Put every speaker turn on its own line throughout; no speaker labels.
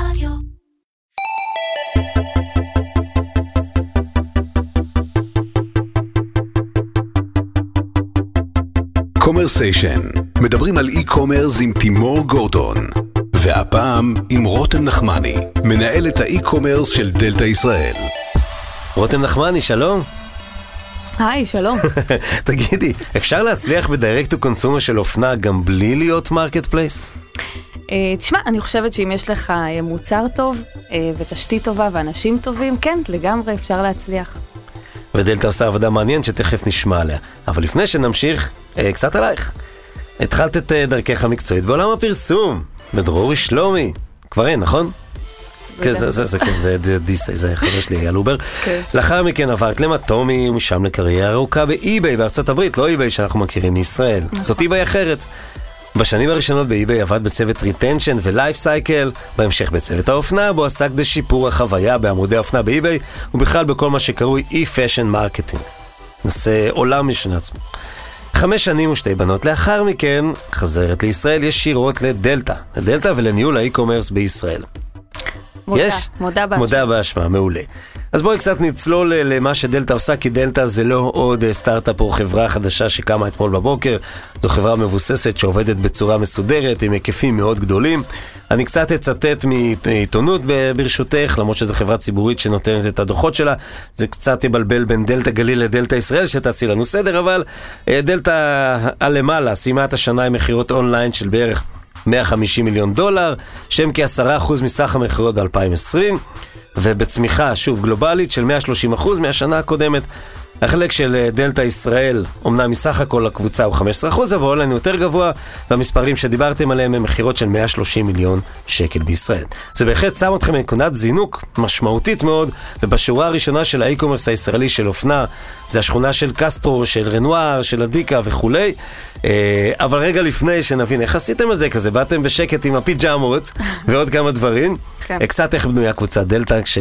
רדיו.
קומרסיישן, מדברים על e-commerce עם תימור גורדון. והפעם עם רותם נחמני, מנהלת ה e-commerce של דלתא ישראל.
רותם נחמני, שלום.
היי, שלום.
תגידי, אפשר להצליח ב direct to consumer של אופנה גם בלי להיות marketplace?
אה, תשמע, אני חושבת שאם יש לך אה, מוצר טוב אה, ותשתית טובה ואנשים טובים, כן, לגמרי אפשר להצליח.
ודלתא עושה עבודה מעניינת שתכף נשמע עליה. אבל לפני שנמשיך, אה, קצת עלייך. התחלת את אה, דרכך המקצועית בעולם הפרסום, בדרורי שלומי. כבר אין, נכון? כן, זה, זה, זה, כן, זה, זה דיסאי, זה חבר שלי, אייל אובר.
כן.
לאחר מכן עברת למטומי, ומשם לקריירה ארוכה באי-ביי בארצות הברית, לא אי-ביי שאנחנו מכירים מישראל. זאת אי-ביי אחרת. בשנים הראשונות באי-ביי עבדת בצוות retention ו life cycle, בהמשך בצוות האופנה, בו עסקת בשיפור החוויה בעמודי האופנה באי-ביי, ובכלל בכל מה שקרוי e-fashion marketing. נושא עולם משנה עצמו. חמש שנים ושתי בנות לאחר מכן, חזרת לישראל ישירות לדלתא, לדלתא ולניהול ה e-commerce בישראל.
מודה,
יש?
מודה באשמה.
מודה באשמה, מעולה. אז בואי קצת נצלול למה שדלתא עושה, כי דלתא זה לא עוד אה, סטארט-אפ או חברה חדשה שקמה אתמול בבוקר, זו חברה מבוססת שעובדת בצורה מסודרת, עם היקפים מאוד גדולים. אני קצת אצטט מעיתונות ברשותך, למרות שזו חברה ציבורית שנותנת את הדוחות שלה, זה קצת יבלבל בין דלתא גליל לדלתא ישראל, שתעשי לנו סדר, אבל אה, דלתא הלמעלה סיימה את השנה עם מכירות אונליין של בערך 150 מיליון דולר, שהם כ-10% מסך המכירות ב-2020, ובצמיחה, שוב, גלובלית של 130% מהשנה הקודמת. החלק של אה, דלתא ישראל, אמנם מסך הכל הקבוצה הוא 15%, אבל אונליין הוא יותר גבוה, והמספרים שדיברתם עליהם הם מכירות של 130 מיליון שקל בישראל. זה בהחלט שם אתכם בנקודת זינוק משמעותית מאוד, ובשורה הראשונה של האי-קומרס הישראלי של אופנה, זה השכונה של קסטרו, של רנואר, של אדיקה וכולי. אה, אבל רגע לפני שנבין איך עשיתם את זה, כזה באתם בשקט עם הפיג'מות ועוד כמה דברים.
כן.
אה, קצת איך בנויה קבוצת דלתא, כש-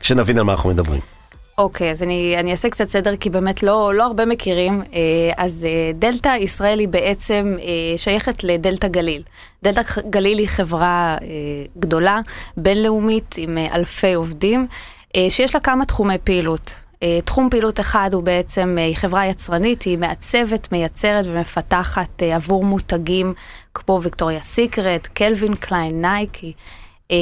כשנבין על מה אנחנו מדברים.
אוקיי, אז אני, אני אעשה קצת סדר, כי באמת לא, לא הרבה מכירים. אה, אז אה, דלתא ישראל היא בעצם אה, שייכת לדלתא גליל. דלתא גליל היא חברה גדולה, בינלאומית, עם אלפי עובדים, שיש לה כמה תחומי פעילות. תחום פעילות אחד הוא בעצם, חברה יצרנית, היא מעצבת, מייצרת ומפתחת עבור מותגים כמו ויקטוריה סיקרט, קלווין קליין, נייקי. אה,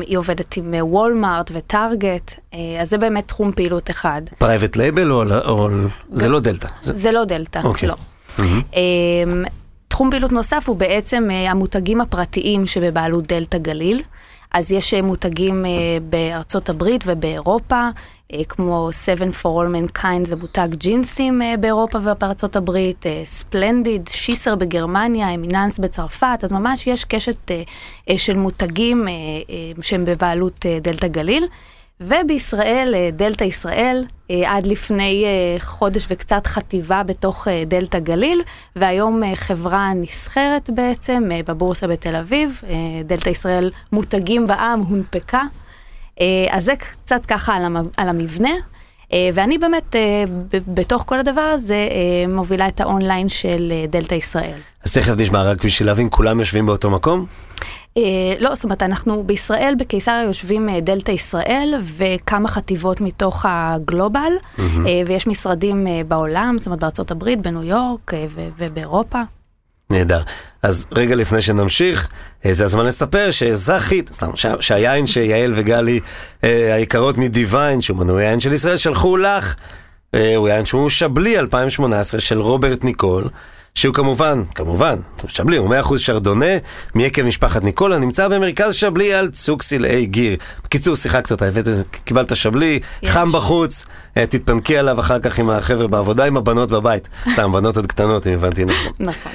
היא עובדת עם אה, וולמארט וטארגט, אה, אז זה באמת תחום פעילות אחד.
private label או, או זה לא דלתא? זה...
זה לא דלתא,
אוקיי.
לא. אמ, תחום פעילות נוסף הוא בעצם אה, המותגים הפרטיים שבבעלות דלתא גליל. אז יש אה, מותגים אה, בארצות הברית ובאירופה, אה, כמו 7 for all mankind זה מותג ג'ינסים באירופה ובארצות הברית, ספלנדיד, שיסר בגרמניה, אמיננס בצרפת, אז ממש יש קשת של מותגים שהם בבעלות דלתא גליל. ובישראל, אה, דלתא ישראל, אה, עד לפני אה, חודש וקצת חטיבה בתוך דלתא גליל, והיום חברה נסחרת בעצם בבורסה בתל אביב, דלתא ישראל מותגים בעם הונפקה. אז זה קצת ככה על המבנה. אה, ואני באמת, אה, בתוך כל הדבר הזה, אה, מובילה את האונליין של דלתא ישראל.
אז תכף נשמע, רק בשביל להבין, כולם יושבים באותו מקום?
אה, לא, זאת אומרת, אנחנו בישראל, בקיסריה יושבים אה, דלתא ישראל וכמה חטיבות מתוך הגלובל, אה, ויש משרדים אה, בעולם, זאת אומרת בארצות הברית, בניו יורק ו- ובאירופה.
נהדר. אז רגע לפני שנמשיך, אה, זה הזמן לספר שזכית, סתם, שה- שהיין שיעל וגלי אה, היקרות מדיוויין, שהוא מנוי היין של ישראל, שלחו לך, אה, הוא יין שהוא שבלי 2018 של רוברט ניקול. שהוא כמובן, כמובן, שבלי, הוא 100% שרדונה, מיקב משפחת ניקולה, נמצא במרכז שבלי על צוק סלעי גיר. בקיצור, שיחקת אותה, הבאת, קיבלת שבלי,
יש.
חם בחוץ, תתפנקי עליו אחר כך עם החבר'ה בעבודה, עם הבנות בבית. סתם, בנות עוד קטנות, אם הבנתי נכון.
נכון.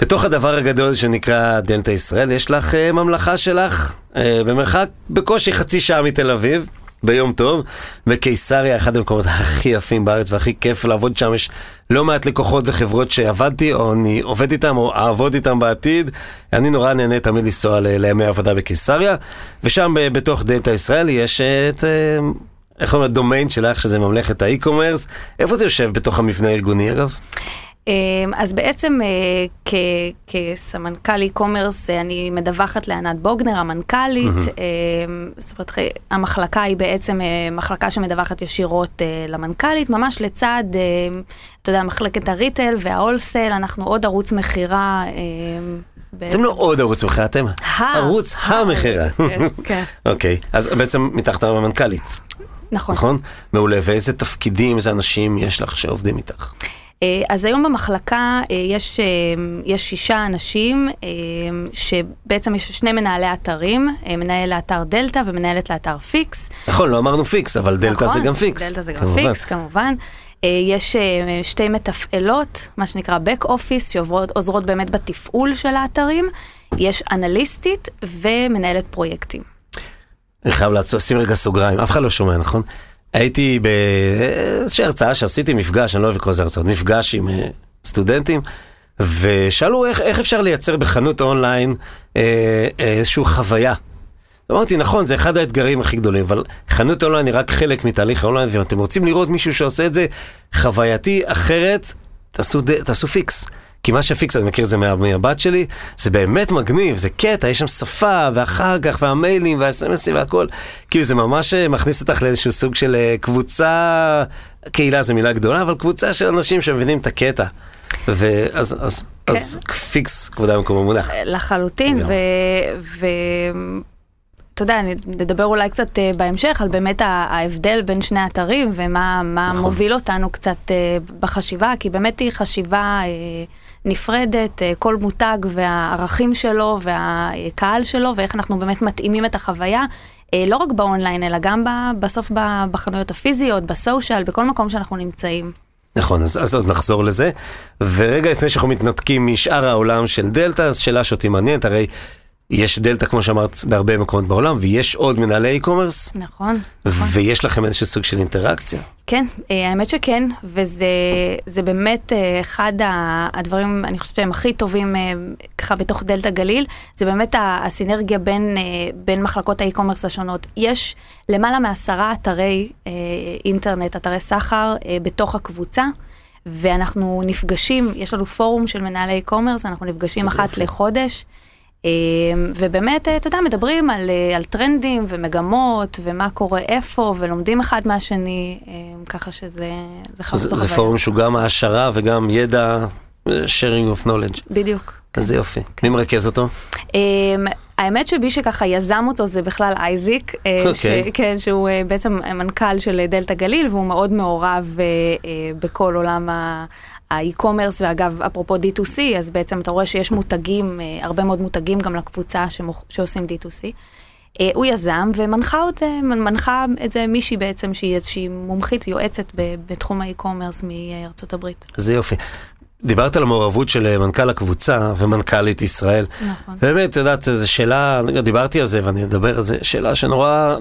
בתוך הדבר הגדול הזה שנקרא דלתא ישראל, יש לך uh, ממלכה שלך uh, במרחק בקושי חצי שעה מתל אביב, ביום טוב, וקיסריה, אחד המקומות הכי יפים בארץ והכי כיף לעבוד שם, יש לא מעט לקוחות וחברות שעבדתי, או אני עובד איתם, או אעבוד איתם בעתיד. אני נורא נהנה תמיד לנסוע ל- לימי עבודה בקיסריה, ושם ב- בתוך דלתא ישראל יש את... Uh, איך אומרים, דומיין שלך, שזה ממלכת האי-קומרס. איפה זה יושב בתוך המבנה הארגוני, אגב?
אמ, אז בעצם אה, כ- כסמנכ"ל e-commerce אה, אני מדווחת לענת בוגנר, המנכ"לית. אמ, זאת אומרת, המחלקה היא בעצם אה, מחלקה שמדווחת ישירות למנכ"לית, ממש לצד, אתה יודע, מחלקת הריטל וההולסל, אנחנו עוד ערוץ מכירה.
אתם לא עוד ערוץ מכירה, אתם ערוץ המכירה.
כן, כן.
אוקיי, אז בעצם מתחת המנכ"לית,
נכון.
נכון? מעולה, ואיזה תפקידים, איזה אנשים יש לך שעובדים איתך?
אה, אז היום במחלקה אה, יש, אה, יש שישה אנשים, שבעצם יש שני מנהלי אתרים, מנהל לאתר דלתא ומנהלת לאתר פיקס.
נכון, לא אמרנו פיקס, אבל דלתא
נכון,
זה גם פיקס.
דלתא זה גם
כמובן.
פיקס, כמובן. יש שתי מתפעלות, מה שנקרא back office, שעוזרות באמת בתפעול של האתרים. יש אנליסטית ומנהלת פרויקטים.
אני חייב לעצור, שים רגע סוגריים, אף אחד לא שומע, נכון? הייתי באיזושהי הרצאה שעשיתי מפגש, אני לא אוהב לקרוא לזה הרצאות, מפגש עם אה, סטודנטים, ושאלו איך, איך אפשר לייצר בחנות אונליין אה, אה, איזושהי חוויה. אמרתי, נכון, זה אחד האתגרים הכי גדולים, אבל חנות אונליין היא רק חלק מתהליך האונליין, ואם אתם רוצים לראות מישהו שעושה את זה חווייתי אחרת, תעשו, תעשו פיקס. כי מה שפיקס, אני מכיר את זה מה- מהבת שלי, זה באמת מגניב, זה קטע, יש שם שפה, ואחר כך, והמיילים, והאס.אם.אסים והכל. כאילו זה ממש אה, מכניס אותך לאיזשהו סוג של אה, קבוצה, קהילה זו מילה גדולה, אבל קבוצה של אנשים שמבינים את הקטע. ואז אז, אז פיקס כבודה במקום המונח.
לחלוטין,
לגמרי.
ואתה יודע, נדבר אולי קצת אה, בהמשך על באמת ההבדל בין שני האתרים ומה מה
נכון.
מוביל אותנו קצת אה, בחשיבה, כי באמת היא חשיבה אה, נפרדת, אה, כל מותג והערכים שלו והקהל שלו, ואיך אנחנו באמת מתאימים את החוויה. אה, לא רק באונליין, אלא גם בסוף בחנויות הפיזיות, בסושיאל, בכל מקום שאנחנו נמצאים.
נכון, אז, אז עוד נחזור לזה. ורגע לפני שאנחנו מתנתקים משאר העולם של דלתא, אז שאלה שאותי מעניינת, הרי יש דלתא, כמו שאמרת, בהרבה מקומות בעולם, ויש עוד מנהלי e-commerce,
נכון, נכון.
ויש לכם איזשהו סוג של אינטראקציה.
כן, אה, האמת שכן, וזה זה באמת אה, אחד הדברים, אני חושבת שהם הכי טובים אה, ככה בתוך דלתא גליל, זה באמת הסינרגיה בין, בין מחלקות ה e-commerce השונות. יש למעלה מעשרה אתרי אינטרנט, אתרי סחר, בתוך הקבוצה. ואנחנו נפגשים, יש לנו פורום של מנהלי e-commerce, אנחנו נפגשים אחת. לחודש. אה, ובאמת, אה, אתה יודע, מדברים על, אה, על טרנדים ומגמות ומה קורה איפה, ולומדים אחד מהשני, אה, ככה שזה זה חוויה.
זה, זה פורום שהוא גם העשרה וגם ידע, אה, sharing of knowledge.
בדיוק.
אז זה יופי. מי מרכז אותו?
Um, האמת שמי שככה יזם אותו זה בכלל אייזיק, אה,
אוקיי.
ש- כן, שהוא בעצם מנכ"ל של דלתא גליל והוא מאוד מעורב בכל עולם האי-קומרס ואגב אפרופו D2C אז בעצם אתה רואה שיש מותגים, אה, הרבה מאוד מותגים גם לקבוצה שמוכ- שעושים D2C. אה, הוא יזם ומנחה אות- אה, מנחה את זה מישהי בעצם שהיא איזושהי מומחית יועצת בתחום האי-קומרס מארצות הברית.
זה יופי. דיברת על המעורבות של מנכ"ל הקבוצה ומנכ"לית ישראל.
נכון.
באמת, את יודעת, זו שאלה, דיברתי על זה ואני מדבר על זה, שאלה שנורא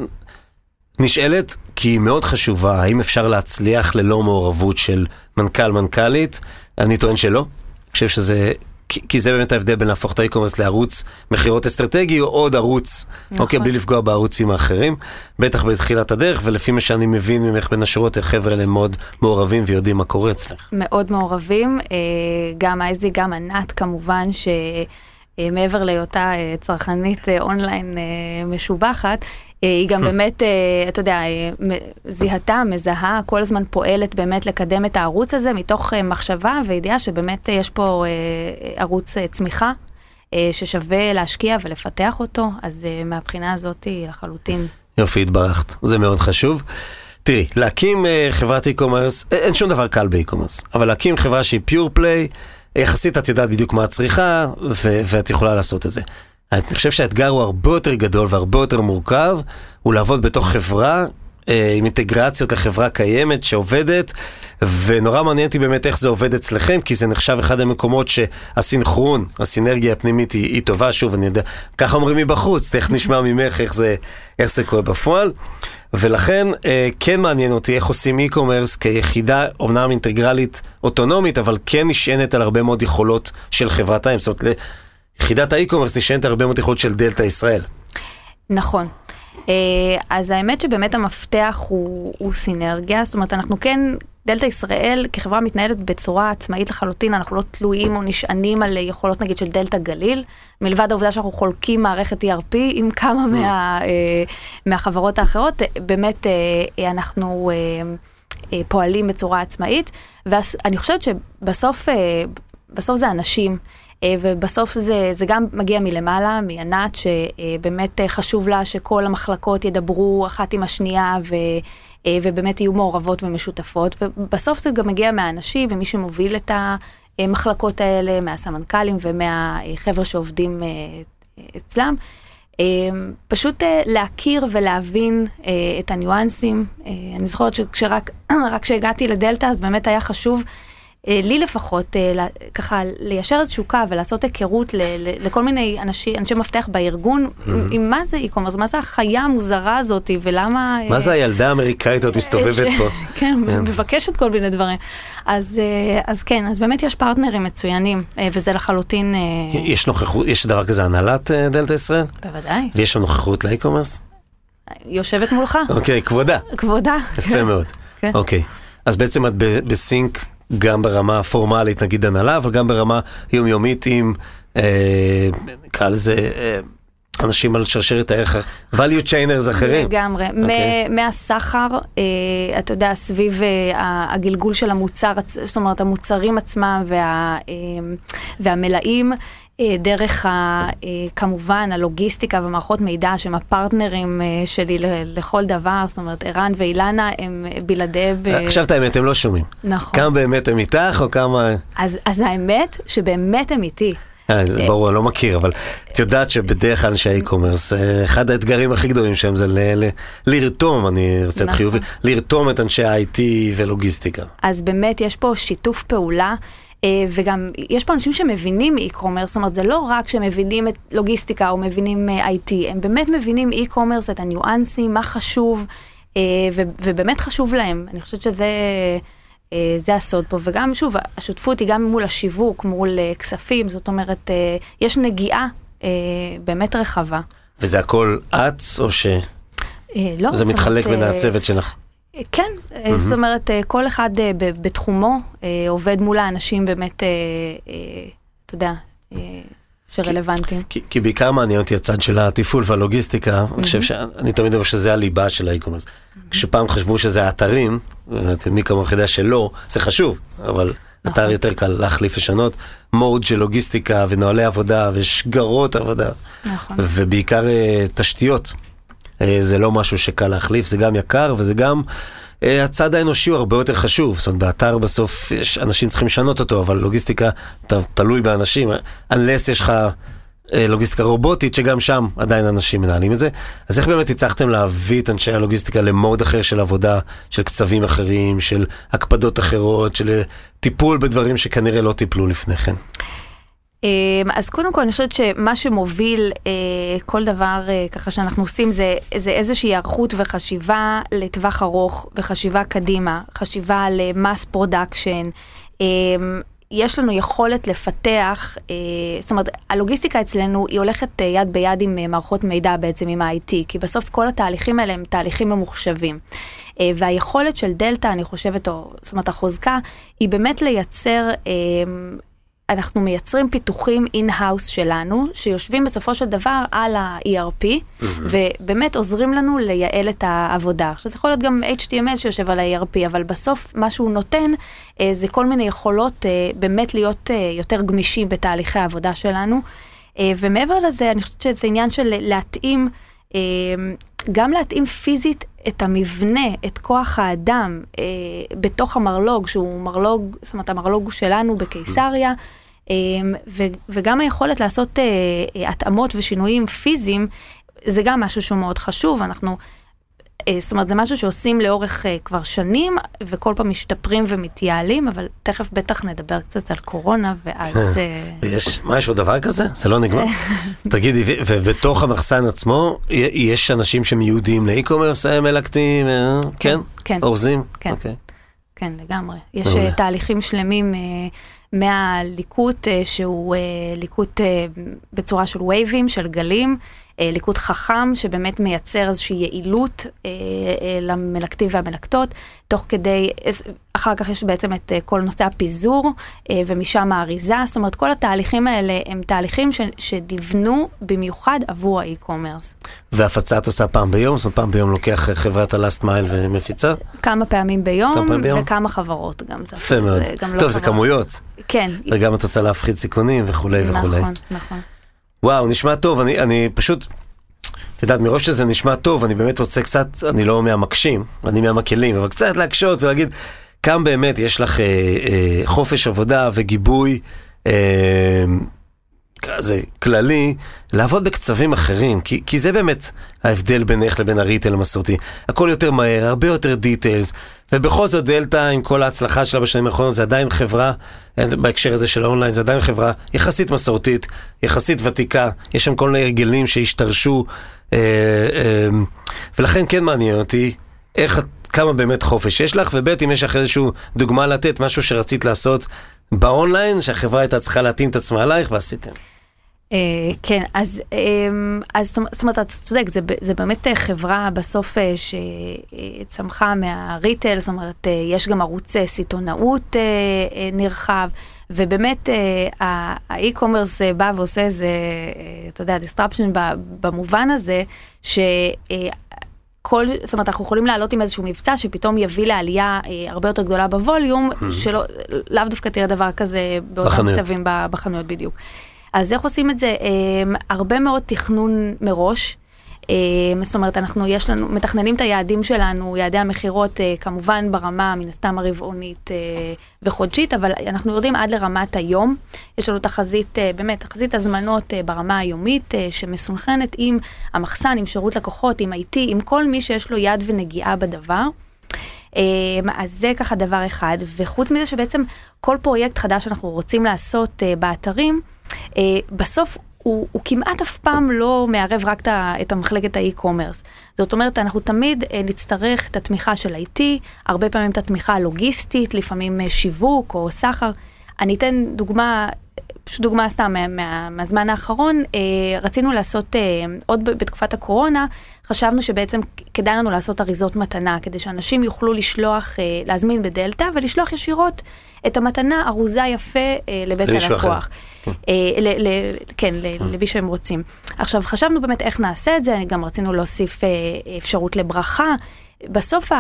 נשאלת, כי היא מאוד חשובה, האם אפשר להצליח ללא מעורבות של מנכ"ל, מנכ"לית? אני טוען שלא. אני חושב שזה, כי, כי זה באמת ההבדל בין להפוך את האי-קומרס לערוץ מכירות אסטרטגי או עוד ערוץ,
נכון.
אוקיי, בלי לפגוע בערוצים האחרים, בטח בתחילת הדרך, ולפי מה שאני מבין ממך בין השורות, החבר'ה האלה מאוד מעורבים ויודעים מה קורה אצלך.
מאוד מעורבים, אה, גם אייזי, גם ענת כמובן, שמעבר להיותה אה, צרכנית אה, אונליין אה, משובחת, אה, היא גם באמת, אה, אתה יודע, אה, זיהתה, מזהה, כל הזמן פועלת באמת לקדם את הערוץ הזה מתוך אה, מחשבה וידיעה שבאמת אה, יש פה אה, ערוץ אה, צמיחה. אה, ששווה להשקיע ולפתח אותו, אז אה, מהבחינה הזאת לחלוטין.
יופי, התברכת, זה מאוד חשוב. תראי, להקים חברת e-commerce, אין שום דבר קל ב-e-commerce, אבל להקים חברה שהיא פיור פליי, יחסית את יודעת בדיוק מה את צריכה, ו- ואת יכולה לעשות את זה. אני חושב שהאתגר הוא הרבה יותר גדול והרבה יותר מורכב, הוא לעבוד בתוך חברה אה, עם אינטגרציות לחברה קיימת שעובדת, ונורא מעניין אותי באמת איך זה עובד אצלכם, כי זה נחשב אחד המקומות שהסינכרון, הסינרגיה הפנימית היא, היא טובה, שוב, אני יודע, ככה אומרים מבחוץ, תכף נשמע ממך איך זה, איך זה קורה בפועל. ולכן אה, כן מעניין אותי איך עושים e-commerce כיחידה אומנם אינטגרלית אוטונומית, אבל כן נשענת על הרבה מאוד יכולות של חברת האם. זאת אומרת, יחידת האי-קומרס נשענת על הרבה מאוד יכולות של דלתא ישראל.
נכון. אה, אז האמת שבאמת המפתח הוא, הוא סינרגיה, זאת אומרת אנחנו כן דלתא ישראל כחברה מתנהלת בצורה עצמאית לחלוטין, אנחנו לא תלויים או נשענים על יכולות נגיד של דלתא גליל, מלבד העובדה שאנחנו חולקים מערכת ERP עם כמה מה, אה, מהחברות האחרות, באמת אה, אנחנו אה, פועלים בצורה עצמאית, ואני חושבת שבסוף בסוף זה אנשים. ובסוף זה, זה גם מגיע מלמעלה, מענת, שבאמת חשוב לה שכל המחלקות ידברו אחת עם השנייה ו, ובאמת יהיו מעורבות ומשותפות. ובסוף זה גם מגיע מהאנשים ומי שמוביל את המחלקות האלה, מהסמנכ"לים ומהחבר'ה שעובדים אצלם. פשוט להכיר ולהבין את הניואנסים. אני זוכרת שכשרק כשהגעתי לדלתא אז באמת היה חשוב אה, לי לפחות, אה, ככה ליישר איזשהו קו ולעשות היכרות לכל מיני אנשי, אנשי מפתח בארגון, עם מה זה e-commerce, מה זה החיה המוזרה הזאת ולמה...
מה זה הילדה האמריקאית הזאת מסתובבת פה?
כן, כן, מבקשת כל מיני דברים. אז, אה, אז כן, אז באמת יש פרטנרים מצוינים, וזה לחלוטין...
יש נוכחות, יש דבר כזה הנהלת דלתא ישראל?
בוודאי.
ויש נוכחות לאי-קומרס?
יושבת מולך.
אוקיי, כבודה.
כבודה.
יפה. מאוד. כן. אוקיי, אז בעצם את בסינק גם ברמה הפורמלית, נגיד הנהלה, אבל גם ברמה יומיומית עם, אה, נקרא לזה, אה, אנשים על שרשרת הערך, value chainers אחרים.
לגמרי, okay. אוקיי. מהסחר, אה, אתה יודע, סביב אה, הגלגול של המוצר, זאת אומרת המוצרים עצמם וה, אה, והמלאים, דרך ה, אה, כמובן הלוגיסטיקה ומערכות מידע שהם הפרטנרים אה, שלי לכל דבר, זאת אומרת ערן ואילנה הם בלעדיהם.
עכשיו את האמת, הם לא שומעים.
נכון.
כמה באמת הם איתך או כמה...
אז, אז האמת שבאמת הם איתי.
זה ברור, אני לא מכיר, אבל את יודעת שבדרך כלל אנשי האי-קומרס, אחד האתגרים הכי גדולים שלהם זה לרתום, אני רוצה להיות חיובי, לרתום את אנשי ה-IT ולוגיסטיקה.
אז באמת יש פה שיתוף פעולה. אה, וגם יש פה אנשים שמבינים e-commerce, זאת אומרת זה לא רק שמבינים את לוגיסטיקה או מבינים אה, IT, הם באמת מבינים e-commerce, את הניואנסים, מה חשוב, אה, ובאמת חשוב להם. אני חושבת שזה... זה הסוד פה, וגם שוב, השותפות היא גם מול השיווק, מול כספים, זאת אומרת, יש נגיעה באמת רחבה.
וזה הכל את, או ש...
לא,
זה מתחלק בין הצוות שלך?
כן, mm-hmm. זאת אומרת, אה, כל אחד אה, בתחומו עובד מול האנשים באמת, אתה יודע, שרלוונטיים.
כי, כי בעיקר מעניין אותי הצד של התפעול והלוגיסטיקה, mm-hmm. אני חושב שאני תמיד אומר שזה הליבה של האי-קומרס. Mm-hmm. כשפעם חשבו שזה האתרים, מי כמוך יודע שלא, זה חשוב, אבל נכון. אתר יותר קל להחליף לשנות, מוד של לוגיסטיקה ונוהלי עבודה ושגרות עבודה, נכון. ובעיקר תשתיות. אה, זה לא משהו שקל להחליף, זה גם יקר וזה גם... אה, הצד האנושי הוא הרבה יותר חשוב, זאת אומרת באתר בסוף יש אנשים צריכים לשנות אותו, אבל לוגיסטיקה ת, תלוי באנשים, unless יש לך אה, לוגיסטיקה רובוטית שגם שם עדיין אנשים מנהלים את זה. אז איך באמת הצלחתם להביא את אנשי הלוגיסטיקה ל mode אחר של עבודה, של קצבים אחרים, של הקפדות אחרות, של טיפול בדברים שכנראה לא טיפלו לפני כן?
אמ, אז קודם כל אני חושבת שמה שמוביל אה, כל דבר אה, ככה שאנחנו עושים זה, זה איזושהי היערכות וחשיבה לטווח ארוך וחשיבה קדימה, חשיבה ל mass production. אמ, יש לנו יכולת לפתח, אה, זאת אומרת, הלוגיסטיקה אצלנו היא הולכת יד ביד עם מערכות מידע בעצם עם ה-IT, כי בסוף כל התהליכים האלה הם תהליכים ממוחשבים. והיכולת של דלתא, אני חושבת, או זאת אומרת החוזקה, היא באמת לייצר אמ, אנחנו מייצרים פיתוחים in-house שלנו, שיושבים בסופו של דבר על ה-ERP, mm-hmm. ובאמת עוזרים לנו לייעל את העבודה. עכשיו זה יכול להיות גם HTML שיושב על ה-ERP, אבל בסוף מה שהוא נותן אה, זה כל מיני יכולות אה, באמת להיות אה, יותר גמישים בתהליכי העבודה שלנו. אה, ומעבר לזה, אני חושבת שזה עניין של להתאים, אה, גם להתאים פיזית את המבנה, את כוח האדם אה, בתוך המרלוג, שהוא מרלוג, זאת אומרת המרלוג שלנו בקיסריה, אה, ו, וגם היכולת לעשות אה, אה, התאמות ושינויים פיזיים, זה גם משהו שהוא מאוד חשוב, אנחנו זאת אומרת, זה משהו שעושים לאורך uh, כבר שנים, וכל פעם משתפרים ומתייעלים, אבל תכף בטח נדבר קצת על קורונה, ואז...
יש, מה, יש עוד דבר כזה? זה לא נגמר? תגידי, ובתוך המחסן עצמו, יש אנשים שמיועדים לאי-קומרס מלקטים, כן?
כן.
אורזים?
כן. אוקיי. כן, לגמרי. יש תהליכים שלמים מהליקוט, שהוא ליקוט בצורה של וייבים, של גלים. אה, ליקוט חכם שבאמת מייצר איזושהי יעילות אה, אה, למלקטים והמלקטות, תוך כדי, אחר כך יש בעצם את כל נושא הפיזור ומשם האריזה, זאת אומרת כל התהליכים האלה הם תהליכים ש, שנבנו במיוחד עבור האי-קומרס.
והפצה את עושה פעם ביום? זאת אומרת פעם ביום לוקח חברת הלאסט מייל ומפיצה?
כמה פעמים ביום, כמה פעמים ביום? וכמה חברות גם זה.
יפה מאוד. לא טוב, זה כמויות.
כן.
וגם את רוצה להפחית סיכונים וכולי וכולי.
נכון, נכון.
וואו, נשמע טוב, אני, אני פשוט, את יודעת, מרוב שזה נשמע טוב, אני באמת רוצה קצת, אני לא מהמקשים, אני מהמקלים, אבל קצת להקשות ולהגיד כמה באמת יש לך אה, אה, חופש עבודה וגיבוי. אה, כזה כללי, לעבוד בקצבים אחרים, כי, כי זה באמת ההבדל בינך לבין הריטל המסורתי. הכל יותר מהר, הרבה יותר דיטיילס, ובכל זאת דלתא עם כל ההצלחה שלה בשנים האחרונות זה עדיין חברה, בהקשר הזה של האונליין, זה עדיין חברה יחסית מסורתית, יחסית ותיקה, יש שם כל מיני הרגלים שהשתרשו, אה, אה, ולכן כן מעניין אותי איך, כמה באמת חופש יש לך, וב' אם יש לך איזושהי דוגמה לתת, משהו שרצית לעשות באונליין, שהחברה הייתה צריכה להתאים את עצמה עלייך ועשיתם.
Uh, כן, אז, um, אז זאת אומרת, אתה צודק, זה, זה באמת חברה בסוף uh, שצמחה מהריטל, זאת אומרת, יש גם ערוץ סיטונאות נרחב, ובאמת האי-קומרס בא ועושה איזה, אתה יודע, disruption במובן הזה, ש... כל, זאת אומרת, אנחנו יכולים לעלות עם איזשהו מבצע שפתאום יביא לעלייה אה, הרבה יותר גדולה בווליום, mm-hmm. שלא, לאו דווקא תראה דבר כזה באותם מצבים בחנויות בדיוק. אז איך עושים את זה? אה, הרבה מאוד תכנון מראש. אה, זאת אומרת, אנחנו, יש לנו, מתכננים את היעדים שלנו, יעדי המכירות, אה, כמובן ברמה, מן הסתם הרבעונית אה, וחודשית, אבל אנחנו יורדים עד לרמת היום. יש לנו תחזית, באמת, תחזית הזמנות ברמה היומית, שמסונכרנת עם המחסן, עם שירות לקוחות, עם IT, עם כל מי שיש לו יד ונגיעה בדבר. אז זה ככה דבר אחד, וחוץ מזה שבעצם כל פרויקט חדש שאנחנו רוצים לעשות באתרים, בסוף הוא, הוא כמעט אף פעם לא מערב רק את המחלקת האי-קומרס. זאת אומרת, אנחנו תמיד אה, נצטרך את התמיכה של IT, הרבה פעמים את התמיכה הלוגיסטית, לפעמים אה, שיווק או סחר. אני אתן דוגמה, פשוט דוגמה סתם מה, מה, מהזמן האחרון, אה, רצינו לעשות, אה, עוד בתקופת הקורונה, חשבנו שבעצם כדאי לנו לעשות אריזות מתנה, כדי שאנשים יוכלו לשלוח, אה, להזמין בדלתא ולשלוח ישירות את המתנה ארוזה יפה אה, לבית הלקוח. כן, אה, כן למי שהם רוצים. עכשיו, חשבנו באמת איך נעשה את זה, גם רצינו להוסיף אה, אפשרות לברכה. בסוף,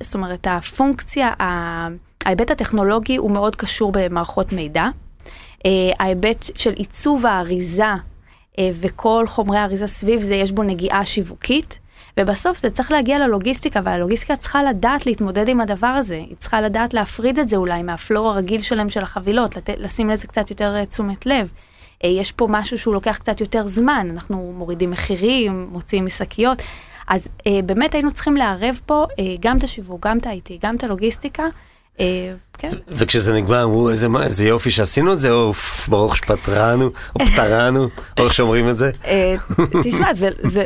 זאת אומרת, הפונקציה, ההיבט הטכנולוגי הוא מאוד קשור במערכות מידע. ההיבט של עיצוב האריזה וכל חומרי האריזה סביב זה, יש בו נגיעה שיווקית. ובסוף זה צריך להגיע ללוגיסטיקה, והלוגיסטיקה צריכה לדעת להתמודד עם הדבר הזה. היא צריכה לדעת להפריד את זה אולי מהפלור הרגיל שלהם של החבילות, לת... לשים לזה קצת יותר אה, תשומת לב. אה, יש פה משהו שהוא לוקח קצת יותר זמן, אנחנו מורידים מחירים, מוציאים משקיות. אז אה, באמת היינו צריכים לערב פה גם את השיווק, גם את ה-IT, גם את הלוגיסטיקה. אה, כן.
וכשזה נגמר אמרו איזה, יופי שעשינו את זה, או ברוך שפטרנו, או פטרנו, או איך שאומרים את זה.
אה, תשמע, זה,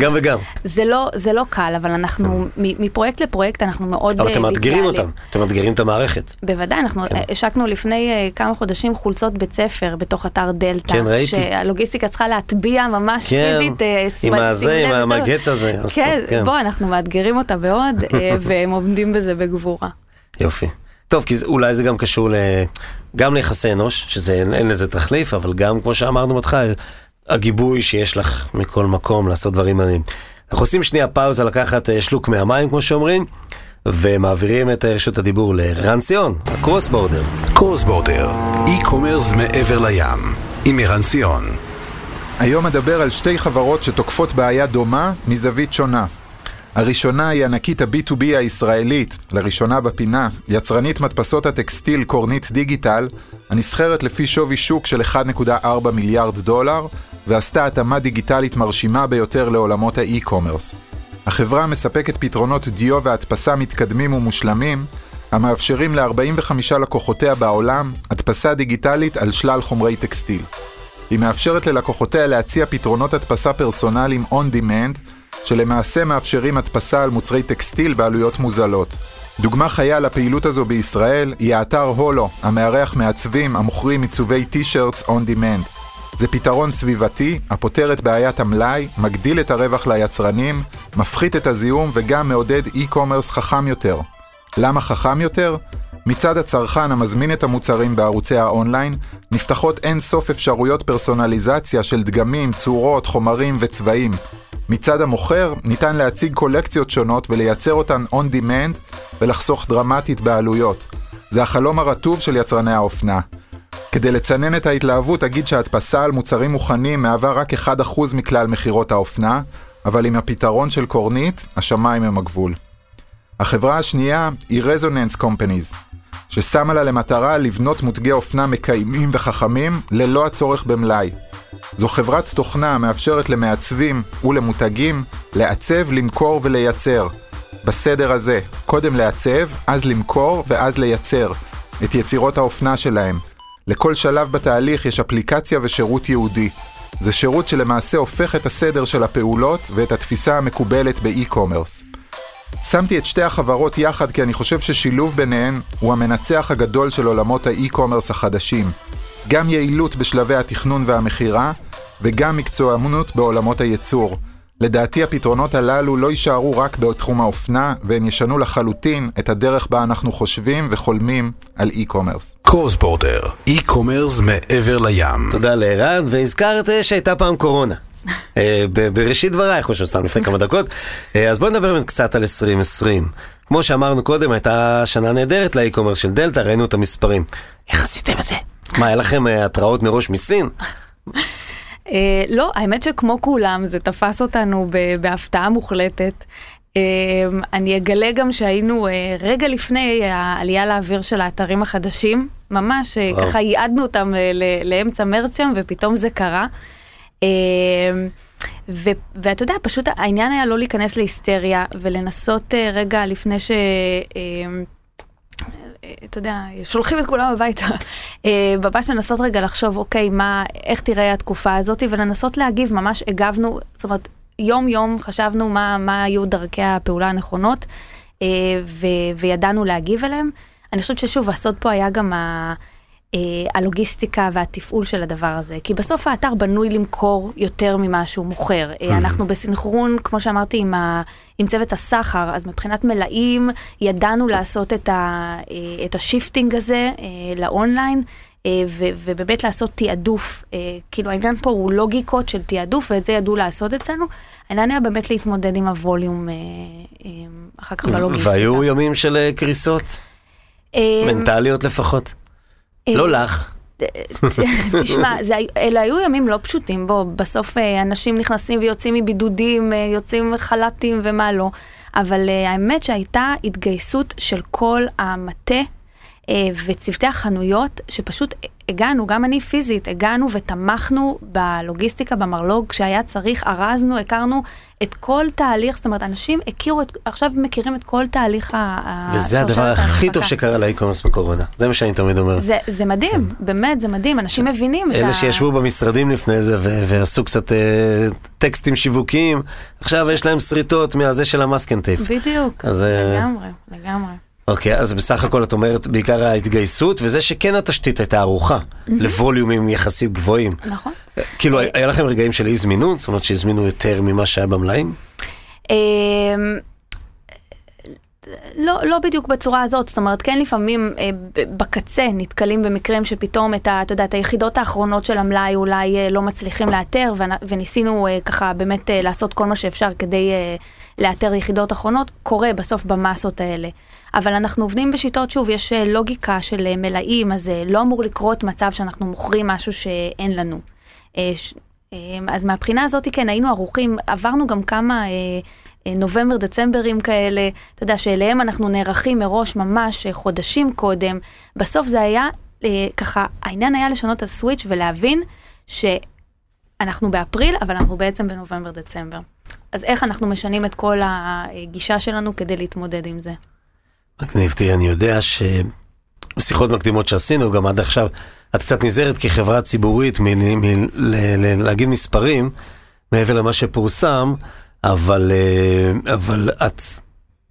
גם וגם.
זה לא, לא קל, אבל אנחנו, מפרויקט לפרויקט אנחנו מאוד
אבל אתם אה, מאתגרים אותם, אתם מאתגרים את המערכת.
בוודאי, אנחנו כן. השקנו לפני כמה חודשים חולצות בית ספר בתוך אתר דלתא.
כן, ראיתי.
שהלוגיסטיקה צריכה להטביע ממש
כן,
פיזית.
עם הזה, עם המגץ הזה.
כן, כן, בוא, אנחנו מאתגרים אותה מאוד, והם עומדים בזה בגבורה.
יופי. טוב, כי זה, אולי זה גם קשור ל... גם ליחסי אנוש, שזה אין לזה תחליף, אבל גם, כמו שאמרנו בהתחלה, הגיבוי שיש לך מכל מקום לעשות דברים מעניינים. אנחנו עושים שנייה פאוזה לקחת אה, שלוק מהמים, כמו שאומרים, ומעבירים את רשות הדיבור לרן ציון, הקרוס בורדר.
קרוס בורדר, e-commerce מעבר לים, עם ערן ציון.
היום אדבר על שתי חברות שתוקפות בעיה דומה מזווית שונה. הראשונה היא ענקית ה-B2B הישראלית, לראשונה בפינה, יצרנית מדפסות הטקסטיל קורנית דיגיטל, הנסחרת לפי שווי שוק של 1.4 מיליארד דולר, ועשתה התאמה דיגיטלית מרשימה ביותר לעולמות האי-קומרס. החברה מספקת פתרונות דיו והדפסה מתקדמים ומושלמים, המאפשרים ל-45 לקוחותיה בעולם הדפסה דיגיטלית על שלל חומרי טקסטיל. היא מאפשרת ללקוחותיה להציע פתרונות הדפסה פרסונליים on demand, שלמעשה מאפשרים הדפסה על מוצרי טקסטיל בעלויות מוזלות. דוגמה חיה לפעילות הזו בישראל היא האתר הולו, המארח מעצבים המוכרים עיצובי טישרטס on demand. זה פתרון סביבתי הפותר את בעיית המלאי, מגדיל את הרווח ליצרנים, מפחית את הזיהום וגם מעודד e-commerce חכם יותר. למה חכם יותר? מצד הצרכן המזמין את המוצרים בערוצי האונליין, נפתחות אין סוף אפשרויות פרסונליזציה של דגמים, צורות, חומרים וצבעים. מצד המוכר, ניתן להציג קולקציות שונות ולייצר אותן on demand ולחסוך דרמטית בעלויות. זה החלום הרטוב של יצרני האופנה. כדי לצנן את ההתלהבות, אגיד שהדפסה על מוצרים מוכנים מהווה רק 1% מכלל מכירות האופנה, אבל עם הפתרון של קורנית, השמיים הם הגבול. החברה השנייה היא Resonance Companies, ששמה לה למטרה לבנות מותגי אופנה מקיימים וחכמים ללא הצורך במלאי. זו חברת תוכנה המאפשרת למעצבים ולמותגים לעצב, למכור ולייצר. בסדר הזה, קודם לעצב, אז למכור ואז לייצר את יצירות האופנה שלהם. לכל שלב בתהליך יש אפליקציה ושירות ייעודי. זה שירות שלמעשה הופך את הסדר של הפעולות ואת התפיסה המקובלת ב e-commerce. שמתי את שתי החברות יחד כי אני חושב ששילוב ביניהן הוא המנצח הגדול של עולמות ה e-commerce החדשים. גם יעילות בשלבי התכנון והמכירה, וגם מקצוענות בעולמות הייצור. לדעתי הפתרונות הללו לא יישארו רק בתחום האופנה, והן ישנו לחלוטין את הדרך בה אנחנו חושבים וחולמים על e-commerce.
קורספורטר, אי-קומרס מעבר לים.
תודה לערן, והזכרת שהייתה פעם קורונה. אה, בראשית דברייך, כמו שסתם לפני כמה דקות. אה, אז בואו נדבר באמת קצת על 2020. כמו שאמרנו קודם, הייתה שנה נהדרת לאי-קומרס של דלתא, ראינו את המספרים. איך עשיתם את זה? מה, היה לכם אה, התראות מראש מסין?
לא, האמת שכמו כולם, זה תפס אותנו בהפתעה מוחלטת. אני אגלה גם שהיינו רגע לפני העלייה לאוויר של האתרים החדשים, ממש. ככה ייעדנו אותם לאמצע מרץ שם, ופתאום זה קרה. אה, ו- ואתה יודע, פשוט העניין היה לא להיכנס להיסטריה ולנסות אה, רגע לפני ש... אה, אתה יודע, שולחים את כולם הביתה. אה, ממש לנסות רגע לחשוב, אוקיי, מה, איך תראה התקופה הזאת, ולנסות להגיב, ממש הגבנו, זאת אומרת, יום-יום חשבנו מה, מה היו דרכי הפעולה הנכונות, אה, ו, וידענו להגיב אליהם. אני חושבת ששוב, הסוד פה היה גם ה... אה, הלוגיסטיקה והתפעול של הדבר הזה. כי בסוף האתר בנוי למכור יותר ממה שהוא מוכר. אה, אנחנו בסנכרון, כמו שאמרתי, עם, ה, עם צוות הסחר, אז מבחינת מלאים, ידענו לעשות את, ה, אה, את ה shifting הזה לאונליין. ו- ובאמת לעשות תעדוף, כאילו העניין פה הוא לוגיקות של תעדוף ואת זה ידעו לעשות אצלנו. העניין היה באמת להתמודד עם הווליום אחר כך בלוגיסטיקה.
והיו ימים של קריסות, מנטליות לפחות.
אה,
לא לך.
תשמע, זה, אלה היו ימים לא פשוטים, בוא, בסוף אה, אנשים נכנסים ויוצאים מבידודים, אה, יוצאים חל"תים ומה לא, אבל אה, האמת שהייתה התגייסות של כל המטה אה, וצוותי החנויות, שפשוט הגענו, גם אני פיזית, הגענו ותמכנו בלוגיסטיקה, במרלוג, כשהיה צריך, ארזנו, הכרנו את כל תהליך, זאת אומרת, אנשים הכירו, את, עכשיו מכירים את כל תהליך ה...
וזה הדבר הכי טוב. שקרה ל e-commerce בקורונה. זה מה שאני תמיד אומר.
זה, זה מדהים, באמת, זה מדהים, אנשים מבינים את ה...
אלה שישבו במשרדים לפני זה ועשו קצת אה, טקסטים שיווקיים, עכשיו יש להם שריטות מהזה של ה masking tape.
בדיוק,
אז, אה,
לגמרי, לגמרי.
אוקיי, אז בסך הכל את אומרת בעיקר ההתגייסות, וזה שכן התשתית הייתה ערוכה לווליומים יחסית גבוהים.
נכון.
כאילו, היה לכם רגעים של אי זמינות? זאת אומרת שהזמינו יותר ממה שהיה במלאים?
אמ, לא, לא בדיוק בצורה הזאת, זאת אומרת, כן לפעמים אה, בקצה נתקלים במקרים שפתאום את, ה, אתה יודע, את היחידות האחרונות של המלאי אולי אה, לא מצליחים לאתר, ונ- וניסינו אה, ככה באמת אה, לעשות כל מה שאפשר כדי אה, לאתר יחידות אחרונות, קורה בסוף במסות האלה. אבל אנחנו עובדים בשיטות, שוב, יש אה, לוגיקה של אה, מלאים, אז אה, לא אמור לקרות מצב שאנחנו מוכרים משהו שאין לנו. ש- אז מהבחינה הזאת, כן, היינו ערוכים, עברנו גם כמה נובמבר, דצמברים כאלה, אתה יודע, שאליהם אנחנו נערכים מראש ממש חודשים קודם. בסוף זה היה, ככה, העניין היה לשנות את הסוויץ' ולהבין שאנחנו באפריל, אבל אנחנו בעצם בנובמבר, דצמבר. אז איך אנחנו משנים את כל הגישה שלנו כדי להתמודד עם זה?
מגניב, תראי, אני יודע שבשיחות מקדימות שעשינו, גם עד עכשיו, את קצת נזהרת כחברה ציבורית מלהגיד מספרים מעבר למה שפורסם, אבל, אה, אבל את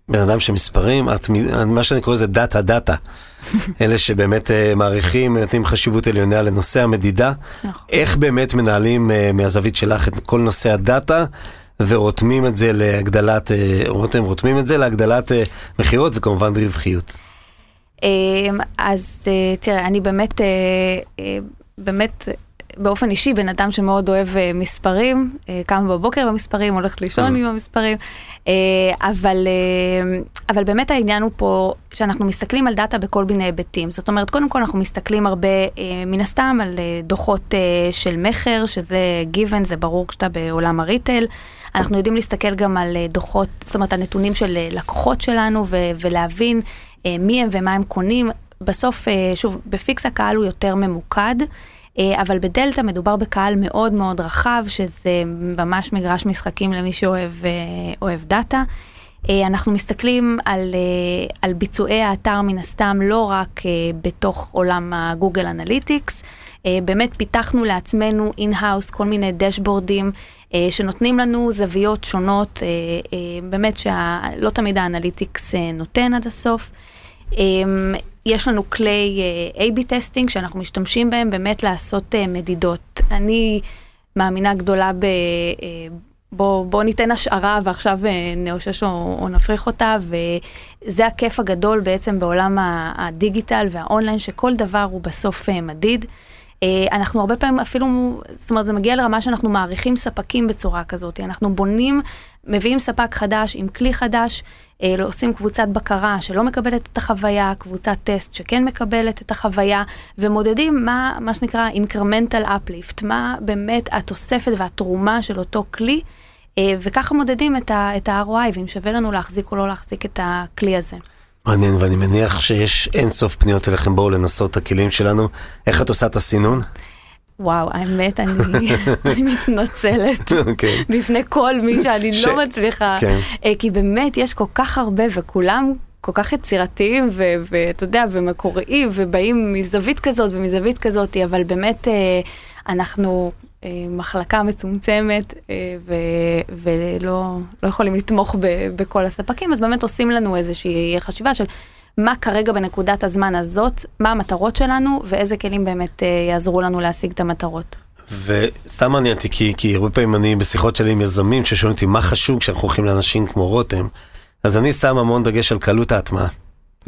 בן אדם של מספרים, את, מה שאני קורא לזה דאטה דאטה. אלה שבאמת uh, מעריכים, נותנים חשיבות עליונה לנושא המדידה.
נכון.
איך באמת מנהלים uh, מהזווית שלך את כל נושא הדאטה ורותמים את זה להגדלת, uh, רותם, רותמים את זה להגדלת uh, מכירות וכמובן רווחיות.
אמ, אז אה, תראה, אני באמת, אה, אה, באמת, באופן אישי, בן אדם שמאוד אוהב אה, מספרים, אה, קם בבוקר במספרים, הולך לישון עם המספרים, אה, אבל, אה, אבל באמת העניין הוא פה שאנחנו מסתכלים על דאטה בכל מיני היבטים. זאת אומרת, קודם כל אנחנו מסתכלים הרבה, אה, מן הסתם, על אה, דוחות אה, של מכר, שזה given, זה ברור כשאתה בעולם ה retail. אנחנו יודעים להסתכל גם על אה, דוחות, זאת אומרת, על נתונים של אה, לקוחות שלנו ו- ולהבין מי הם ומה הם קונים. בסוף, אה, שוב, בפיקס הקהל הוא יותר ממוקד. אה, אבל בדלתא מדובר בקהל מאוד מאוד רחב, שזה ממש מגרש משחקים למי שאוהב אה, דאטה. אה, אנחנו מסתכלים על, על ביצועי האתר מן הסתם לא רק בתוך עולם ה Google Analytics, באמת פיתחנו לעצמנו in-house כל מיני דשבורדים שנותנים לנו זוויות שונות, באמת שלא תמיד ה Analytics נותן עד הסוף. יש לנו כלי אה, A-B testing שאנחנו משתמשים בהם באמת לעשות אה, מדידות. אני מאמינה גדולה ב... אה, בוא, בוא ניתן השערה ועכשיו נאשש או, או נפריך אותה, וזה הכיף הגדול בעצם בעולם הדיגיטל והאונליין, שכל דבר הוא בסוף מדיד. אה, אנחנו הרבה פעמים אפילו, זאת אומרת, זה מגיע לרמה שאנחנו מעריכים ספקים בצורה כזאת. אנחנו בונים, מביאים ספק חדש עם כלי חדש, אה, עושים קבוצת בקרה שלא מקבלת את החוויה, קבוצת טסט שכן מקבלת את החוויה, ומודדים מה, מה שנקרא incremental uplift, מה באמת התוספת והתרומה של אותו כלי. אה, וככה מודדים את ה-ROI, ואם שווה לנו להחזיק או לא להחזיק את הכלי הזה.
מעניין, ואני מניח שיש אין סוף פניות אליכם, בואו לנסות את הכלים שלנו. איך את עושה את הסינון?
וואו, האמת, אני, אני מתנצלת
אוקיי.
בפני כל מי שאני
ש-
לא מצליחה,
כן.
אה, כי באמת יש כל כך הרבה וכולם כל כך יצירתיים ואתה יודע, ומקוריים, ובאים מזווית כזאת ומזווית כזאת, אבל באמת אה, אנחנו מחלקה מצומצמת אה, ו- ולא לא יכולים לתמוך ב- בכל הספקים, אז באמת עושים לנו איזושהי חשיבה של מה כרגע בנקודת הזמן הזאת, מה המטרות שלנו ואיזה כלים באמת אה, יעזרו לנו להשיג את המטרות.
וסתם מעניין אותי, כי, כי הרבה פעמים אני בשיחות שלי עם יזמים ששואלים אותי מה חשוב כשאנחנו הולכים לאנשים כמו רותם, אז אני שם המון דגש על קלות ההטמעה.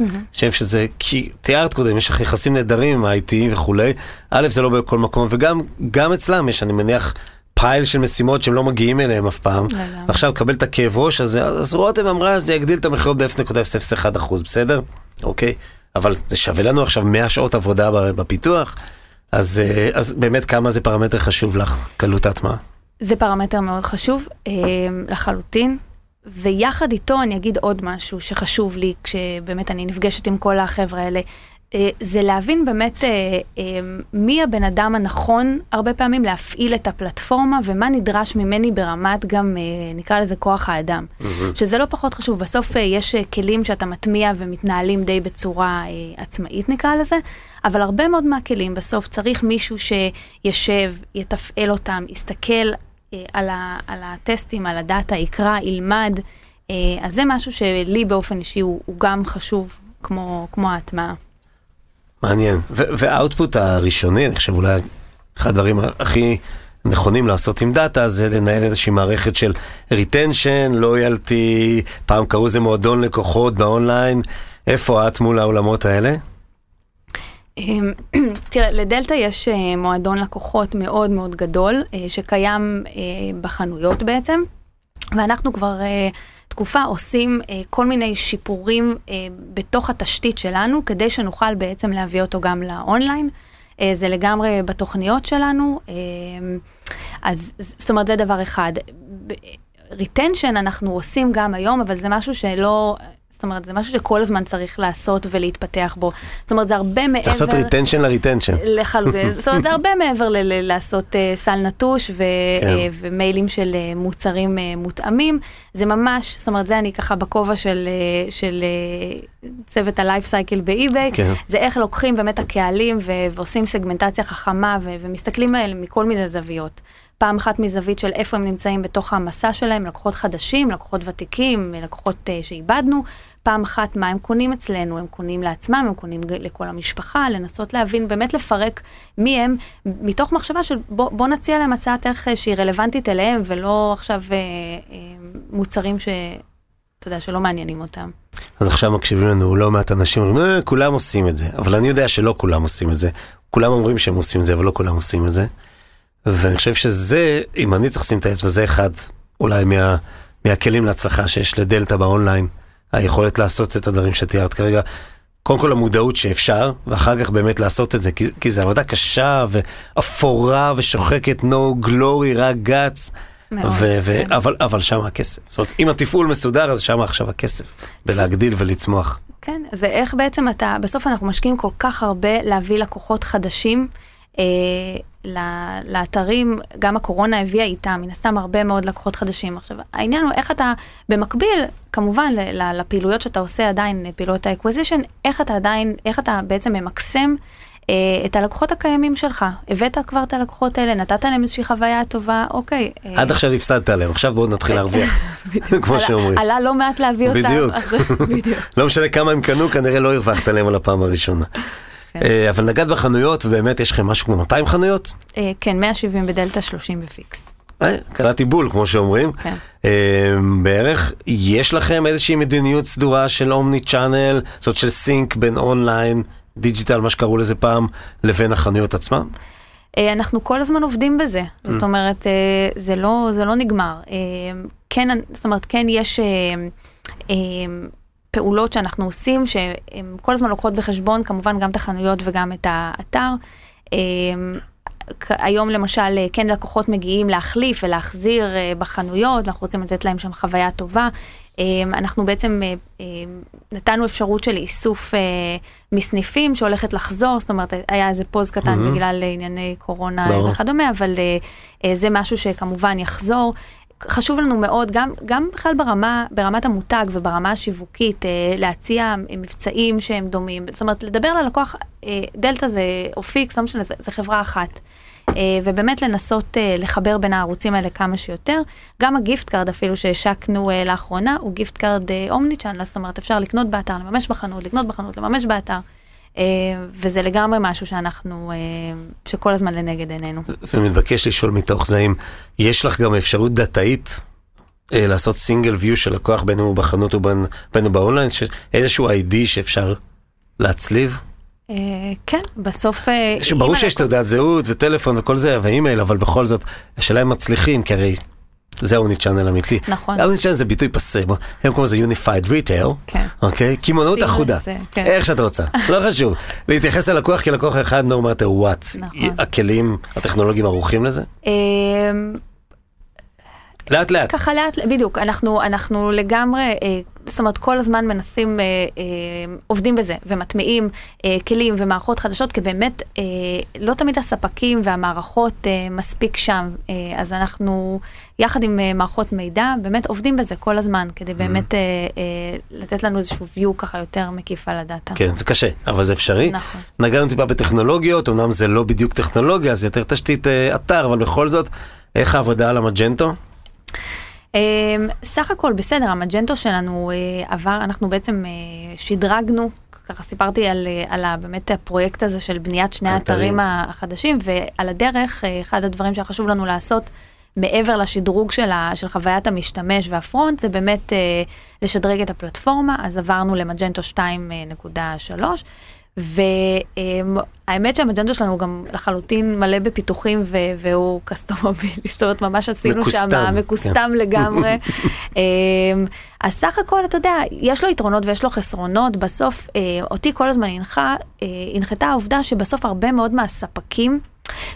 אני חושב שזה, כי תיארת קודם, יש לך יחסים נהדרים עם ה-IT וכולי, א', זה לא בכל מקום, וגם גם אצלם יש, אני מניח, פייל של משימות שהם לא מגיעים אליהם אף פעם.
לגמרי.
עכשיו, קבל את הכאב ראש הזה, אז רותם אמרה שזה יגדיל את המכירות ב-0.001%, בסדר? אוקיי. אבל זה שווה לנו עכשיו 100 שעות עבודה בפיתוח, אז, אה, אז באמת כמה זה פרמטר חשוב לך, קלות ההטמעה.
זה פרמטר מאוד חשוב אה, לחלוטין, ויחד איתו אני אגיד עוד משהו שחשוב לי כשבאמת אני נפגשת עם כל החבר'ה האלה. אה, זה להבין באמת אה, אה, מי הבן אדם הנכון הרבה פעמים להפעיל את הפלטפורמה ומה נדרש ממני ברמת גם נקרא לזה כוח האדם. שזה לא פחות חשוב, בסוף יש כלים שאתה מטמיע ומתנהלים די בצורה עצמאית נקרא לזה, אבל הרבה מאוד מהכלים בסוף צריך מישהו שישב, יתפעל אותם, יסתכל על, ה, על הטסטים, על הדאטה, יקרא, ילמד. אה, אז זה משהו שלי באופן אישי הוא, הוא גם חשוב כמו, כמו ההטמעה.
מעניין. והאוטפוט הראשוני, אני חושב אולי אחד הדברים הכי נכונים לעשות עם דאטה זה לנהל איזושהי מערכת של retention, loyalty, פעם קראו לזה מועדון לקוחות באונליין. איפה את מול העולמות האלה?
אמ, תראה, לדלתא יש אה, מועדון לקוחות מאוד מאוד גדול, אה, שקיים אה, בחנויות בעצם, ואנחנו כבר תקופה עושים כל מיני שיפורים בתוך התשתית שלנו, כדי שנוכל בעצם להביא אותו גם לאונליין. זה לגמרי בתוכניות שלנו, אה, אז זאת אומרת זה דבר אחד. retention אנחנו עושים גם היום, אבל זה משהו שלא... זאת אומרת, זה משהו שכל הזמן צריך לעשות ולהתפתח בו. זאת אומרת, זה הרבה מעבר...
צריך לעשות retention ל retention.
לחלוטין. זאת אומרת, זה הרבה מעבר לעשות uh, סל נטוש ו-
כן.
uh, ומיילים של uh, מוצרים uh, מותאמים. זה ממש, זאת אומרת, זה אני ככה בכובע של, uh, של uh, צוות הלייף סייקל באי-ביי.
כן.
זה איך לוקחים באמת הקהלים ו- ועושים סגמנטציה חכמה ו- ומסתכלים עליהם מכל מיני זוויות. פעם אחת מזווית של איפה הם נמצאים בתוך המסע שלהם, לקוחות חדשים, לקוחות ותיקים, לקוחות uh, שאיבדנו, פעם אחת מה הם קונים אצלנו, הם קונים לעצמם, הם קונים לכל המשפחה, לנסות להבין, באמת לפרק מי הם, מתוך מחשבה של בוא, בוא נציע להם הצעת ערך שהיא רלוונטית אליהם, ולא עכשיו uh, uh, מוצרים ש... אתה יודע, שלא מעניינים אותם.
אז עכשיו מקשיבים לנו לא מעט אנשים, אומרים, אה, כולם עושים את זה, אבל אני יודע שלא כולם עושים את זה. כולם אומרים שהם עושים את זה, אבל לא כולם עושים את זה. ואני חושב שזה, אם אני צריך לשים את האצבע, זה אחד אולי מה, מהכלים להצלחה שיש לדלתא באונליין, היכולת לעשות את הדברים שתיארת כרגע. קודם כל המודעות שאפשר, ואחר כך באמת לעשות את זה, כי, כי זה עבודה קשה ואפורה ושוחקת, no glory, רק גץ. ו- ו- כן. אבל, אבל שם הכסף. זאת אומרת, אם התפעול מסודר, אז שם עכשיו הכסף, בלהגדיל ולצמוח.
כן, זה איך בעצם אתה, בסוף אנחנו משקיעים כל כך הרבה להביא לקוחות חדשים. אה, לאתרים, גם הקורונה הביאה איתה, מן הסתם הרבה מאוד לקוחות חדשים. עכשיו, העניין הוא איך אתה, במקביל, כמובן לפעילויות שאתה עושה עדיין, פעילויות ה acquisition, איך אתה עדיין, איך אתה בעצם ממקסם אה, את הלקוחות הקיימים שלך. הבאת כבר את הלקוחות האלה, נתת להם איזושהי חוויה טובה, אוקיי.
אה. עד עכשיו הפסדת עליהם, עכשיו בואו נתחיל להרוויח, כמו שאומרים.
עלה לא מעט להביא אותם.
בדיוק. לא משנה כמה הם קנו, כנראה לא הרווחת עליהם על הפעם הראשונה. כן. אה, אבל נגעת בחנויות, ובאמת יש לכם משהו כמו 200 חנויות?
כן, 170 בדלתא, 30 בפיקס.
קלעתי בול, כמו שאומרים. כן. בערך, יש לכם איזושהי מדיניות סדורה של omni-channel, זאת של sync בין אונליין דיג'יטל, מה שקראו לזה פעם, לבין החנויות עצמם?
אה, אנחנו כל הזמן עובדים בזה, mm. זאת אומרת, אה, זה לא, זה לא נגמר. אה, כן, זאת אומרת, כן יש פעולות שאנחנו עושים, שהן כל הזמן לוקחות בחשבון כמובן גם את החנויות וגם את האתר. היום למשל, כן לקוחות מגיעים להחליף ולהחזיר בחנויות, אנחנו רוצים לתת להם שם חוויה טובה. אמ, אנחנו בעצם אה, אה, נתנו אפשרות של איסוף אה, מסניפים שהולכת לחזור, זאת אומרת, היה איזה פוז קטן mm-hmm. בגלל ענייני קורונה ברור. וכדומה, אבל זה משהו שכמובן יחזור. חשוב לנו מאוד, גם, גם בכלל ברמה, ברמת המותג וברמה השיווקית, להציע מבצעים שהם דומים. זאת אומרת, לדבר ללקוח, דלתא זה, או פיקס, לא משנה, זה, זה חברה אחת. אה, ובאמת לנסות אה, לחבר בין הערוצים האלה כמה שיותר. גם ה gift card אפילו שהשקנו אה, לאחרונה, הוא gift card omni-channel, זאת אומרת אפשר לקנות באתר, לממש בחנות, לקנות בחנות, לממש באתר. וזה לגמרי משהו שאנחנו, שכל הזמן לנגד עינינו.
ומתבקש לשאול מתוך זה אם יש לך גם אפשרות דאטאית לעשות single view של לקוח בין הוא בחנות ובין הוא באונליין, איזשהו ID שאפשר להצליב?
אה, כן, בסוף... אה,
ברור שיש תעודת זהות וטלפון וכל זה, ואימייל, אבל בכל זאת, השאלה אם מצליחים, כי הרי זה אוני צ'אנל אמיתי.
נכון.
אוני צ'אנל זה ביטוי פסה, הם קוראים לזה Unified Retail, כן. אוקיי? קמעונאות אחודה, כן. איך שאת רוצה, לא חשוב. להתייחס ללקוח כלקוח אחד, no matter what. נכון. הכלים הטכנולוגיים ערוכים לזה? לאט לאט.
ככה לאט, בדיוק, אנחנו, אנחנו לגמרי, אה, זאת אומרת, כל הזמן מנסים, אה, אה, עובדים בזה, ומטמיעים אה, כלים ומערכות חדשות, כי באמת אה, לא תמיד הספקים והמערכות אה, מספיק שם. אה, אז אנחנו, יחד עם אה, מערכות מידע, באמת עובדים בזה כל הזמן, כדי mm-hmm. באמת אה, אה, לתת לנו איזשהו view ככה יותר מקיף על הדאטה.
כן, זה קשה, אבל זה אפשרי. נכון. נגענו טיפה בטכנולוגיות, אמנם זה לא בדיוק טכנולוגיה, זה יותר תשתית אה, אתר, אבל בכל זאת, איך העבודה על המג'נטו?
אמ, סך הכל בסדר, המג'נטו שלנו אה, עבר, אנחנו בעצם אה, שדרגנו, ככה סיפרתי על, אה, על באמת הפרויקט הזה של בניית שני האתרים החדשים, ועל הדרך, אחד הדברים שהיה חשוב לנו לעשות, מעבר לשדרוג של, ה, של חוויית המשתמש והפרונט, זה באמת לשדרג את הפלטפורמה, אז עברנו למג'נטו 2.3. והאמת שהמג'נדה שלנו גם לחלוטין מלא בפיתוחים והוא קסטומובילי, זאת אומרת ממש עשינו שם מקוסטם כן. לגמרי. אמ, אז סך הכל אתה יודע, יש לו יתרונות ויש לו חסרונות, בסוף אה, אותי כל הזמן הנחה, אה, הנחתה העובדה שבסוף הרבה מאוד מהספקים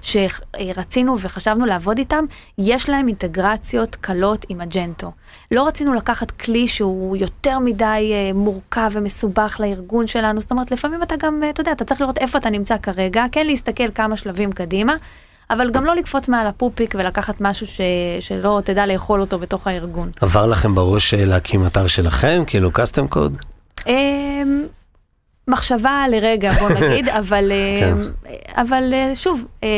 שרצינו וחשבנו לעבוד איתם, יש להם אינטגרציות קלות עם אג'נטו. לא רצינו לקחת כלי שהוא יותר מדי אה, מורכב ומסובך לארגון שלנו, זאת אומרת, לפעמים אתה גם, אה, אתה יודע, אתה צריך לראות איפה אתה נמצא כרגע, כן להסתכל כמה שלבים קדימה. אבל גם לא לקפוץ מעל הפופיק ולקחת משהו ש... שלא תדע לאכול אותו בתוך הארגון.
עבר לכם בראש אה, להקים אתר שלכם, כאילו custom code?
מחשבה לרגע, בוא נגיד, אבל, אה,
כן.
אבל אה, שוב, אה,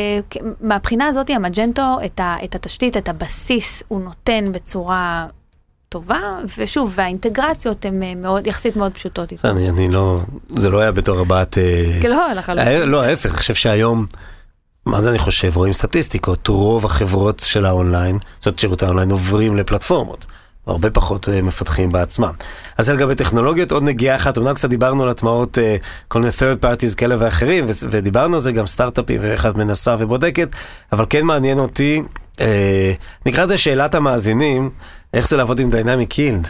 מהבחינה הזאת המג'נטו, את, ה, את התשתית, את הבסיס, הוא נותן בצורה טובה, ושוב, והאינטגרציות הן מאוד, יחסית מאוד פשוטות איתו.
אני, אני לא, זה לא היה בתור הבעת...
לא, לחלוטין.
לא, ההפך, אני חושב שהיום, מה זה אני חושב, רואים סטטיסטיקות, רוב החברות של האונליין, זאת שירותי האונליין עוברים לפלטפורמות. הרבה פחות אה, מפתחים בעצמם. אז זה לגבי טכנולוגיות, עוד נגיעה אחת, אמנם קצת דיברנו על הטמעות, אה, כל מיני third parties כאלה ואחרים, ודיברנו על זה גם סטארט-אפים ואיך את מנסה ובודקת, אבל כן מעניין אותי, אה, נקרא לזה שאלת המאזינים, איך זה לעבוד עם Dynamic Yield.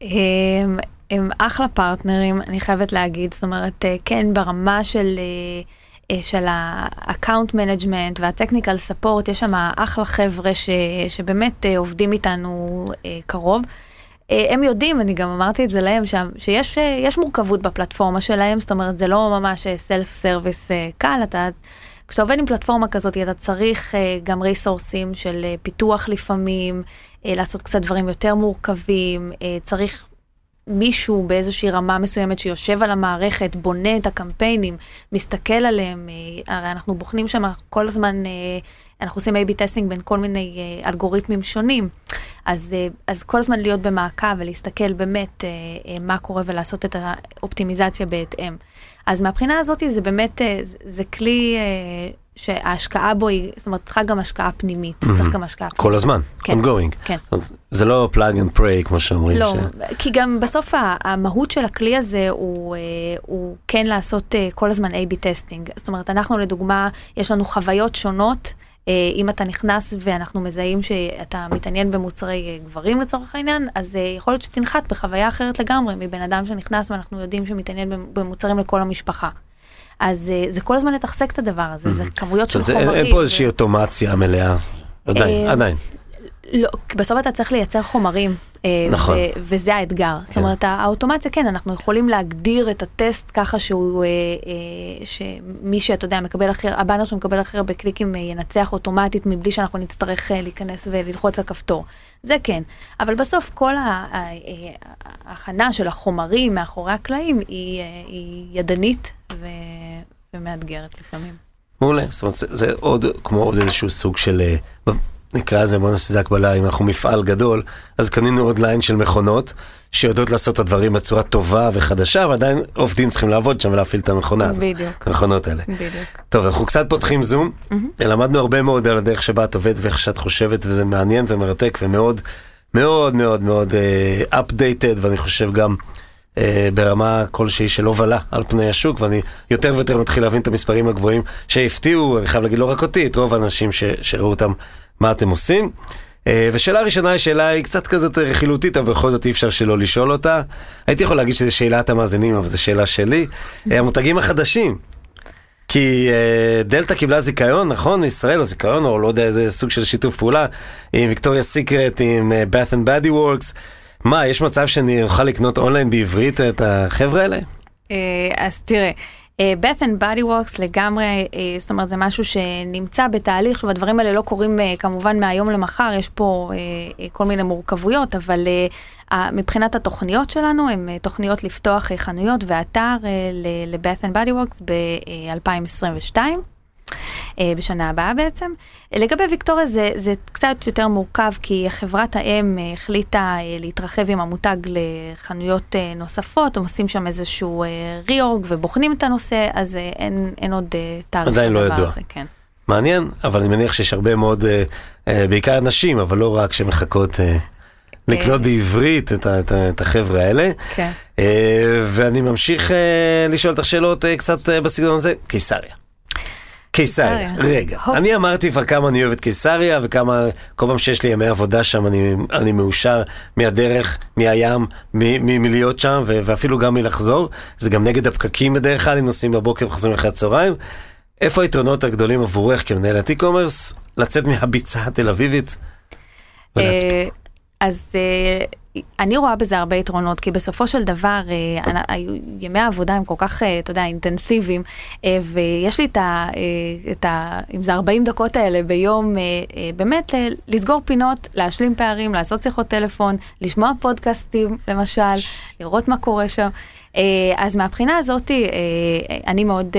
הם, הם אחלה פרטנרים, אני חייבת להגיד, זאת אומרת, אה, כן, ברמה של, אה, של ה-account management וה-technical support, יש שם אחלה חבר'ה ש, שבאמת אה, עובדים איתנו אה, קרוב. אה, הם יודעים, אני גם אמרתי את זה להם שם, שיש אה, יש מורכבות בפלטפורמה שלהם, זאת אומרת, זה לא ממש self service קל, אתה... כשאתה עובד עם פלטפורמה כזאת, אתה צריך גם ריסורסים של פיתוח לפעמים, לעשות קצת דברים יותר מורכבים, צריך מישהו באיזושהי רמה מסוימת שיושב על המערכת, בונה את הקמפיינים, מסתכל עליהם, uh, הרי אנחנו בוחנים שם כל הזמן, uh, אנחנו עושים A-B טסטינג בין כל מיני uh, אלגוריתמים שונים, אז, אז כל הזמן להיות במעקב ולהסתכל באמת מה קורה ולעשות את האופטימיזציה בהתאם. אז מהבחינה הזאת זה באמת, אה, זה, כלי אה, שההשקעה בו היא, זאת אומרת, צריכה גם השקעה פנימית, צריך גם השקעה פנימית.
כל הזמן,
כן.
ongoing.
כן.
אז זה לא plug and pray כמו שאומרים.
לא,
ש...
כי גם בסוף המהות של הכלי הזה הוא, אה, הוא כן לעשות אה, כל הזמן A-B טסטינג. זאת אומרת, אנחנו לדוגמה, יש לנו חוויות שונות. אה, אם אתה נכנס ואנחנו מזהים שאתה מתעניין במוצרי גברים לצורך העניין, אז יכול להיות שתנחת בחוויה אחרת לגמרי מבן אדם שנכנס ואנחנו יודעים שמתעניין במ- במוצרים לכל המשפחה. אז אה, זה כל הזמן לתחזק את הדבר הזה, זה כמויות של חומרים.
אין פה איזושהי אוטומציה מלאה. עדיין,
אה,
עדיין.
לא, בסוף אתה צריך לייצר חומרים. אה,
נכון.
ו- וזה האתגר. זאת
כן.
אומרת, האוטומציה, כן, אנחנו יכולים להגדיר את הטסט ככה שהוא, אה, אה, שמי שאתה יודע, מקבל הכי, הבאנר שמקבל הכי הרבה קליקים אה, ינצח אוטומטית מבלי שאנחנו נצטרך אה, להיכנס וללחוץ על כפתור. זה כן. אבל בסוף כל ה- ה- אה, ההכנה של החומרים מאחורי הקלעים היא, אה, היא ידנית ו- ומאתגרת לפעמים.
מעולה, זאת אומרת, זה, זה עוד כמו עוד איזשהו סוג של, אה, נקרא לזה, בוא נעשה את זה הקבלה, אם אנחנו מפעל גדול, אז קנינו עוד ליין של מכונות שיודעות לעשות את הדברים בצורה טובה וחדשה, אבל עדיין עובדים צריכים לעבוד שם ולהפעיל את המכונה הזאת.
בדיוק.
המכונות האלה.
בדיוק.
טוב, אנחנו קצת פותחים זום, למדנו הרבה מאוד על הדרך שבה את עובדת ואיך שאת חושבת, וזה מעניין ומרתק ומאוד מאוד מאוד מאוד uh, updated, ואני חושב גם uh, ברמה כלשהי של הובלה על פני השוק, ואני יותר ויותר מתחיל להבין את המספרים הגבוהים שהפתיעו, אני חייב להגיד לא רק אותי, את רוב האנשים ש, שראו אותם, מה אתם עושים. Uh, ושאלה ראשונה היא שאלה היא קצת כזאת רכילותית, אבל בכל זאת אי אפשר שלא לשאול אותה. הייתי יכול להגיד שזו שאלת המאזינים, אבל זו שאלה שלי. Uh, המותגים החדשים, כי אה, דלתא קיבלה זיכיון, נכון? מישראל, או זיכיון, או לא יודע איזה סוג של שיתוף פעולה, עם ויקטוריה סיקרט, עם אה, bath and body works. מה, יש מצב שאני אוכל לקנות אונליין בעברית את החבר'ה האלה?
אה, אז תראה, אה, Bath and Body Works לגמרי, אה, זאת אומרת זה משהו שנמצא בתהליך, עכשיו הדברים האלה לא קורים אה, כמובן מהיום למחר, יש פה אה, אה, כל מיני מורכבויות, אבל אה, ה- מבחינת התוכניות שלנו, הן אה, תוכניות לפתוח אה, חנויות ואתר אה, ל-Bath and Body Works ב-2022. אה, בשנה הבאה בעצם. אה, לגבי ויקטוריה זה, זה קצת יותר מורכב כי חברת האם אה, החליטה אה, להתרחב עם המותג לחנויות אה, נוספות, הם עושים שם איזשהו ריאורג ובוחנים את הנושא, אז אה, אין, אין עוד אה, תאריך.
עדיין לא ידוע.
הזה, כן.
מעניין, אבל אני מניח שיש הרבה מאוד, אה, אה, בעיקר נשים, אבל לא רק, שמחכות אה, לקנות בעברית את, את, את החבר'ה האלה.
כן.
אה, ואני ממשיך אה, לשאול אותך שאלות אה, קצת אה, בסגנון הזה. קיסריה. קיסריה,
קיסריה.
רגע. אני אמרתי כבר כמה אני אוהב את קיסריה וכמה, כל פעם שיש לי ימי עבודה שם אני, אני מאושר מהדרך, מהים, מ- מלהיות שם ו- ואפילו גם מלחזור, זה גם נגד הפקקים בדרך כלל, אם נוסעים בבוקר וחוזרים אחרי הצהריים. איפה היתרונות הגדולים עבורך כמנהלת e-commerce, לצאת מהביצה התל אביבית?
אה, אז אה, אני רואה בזה הרבה יתרונות, כי בסופו של דבר, אה, ימי העבודה הם כל כך, אה, אתה יודע, אינטנסיביים, אה, ויש לי את ה... את ה אם זה 40 דקות האלה ביום, באמת לסגור פינות, להשלים פערים, לעשות שיחות טלפון, לשמוע פודקאסטים, למשל, לראות מה קורה שם. אז מהבחינה הזאת, אני מאוד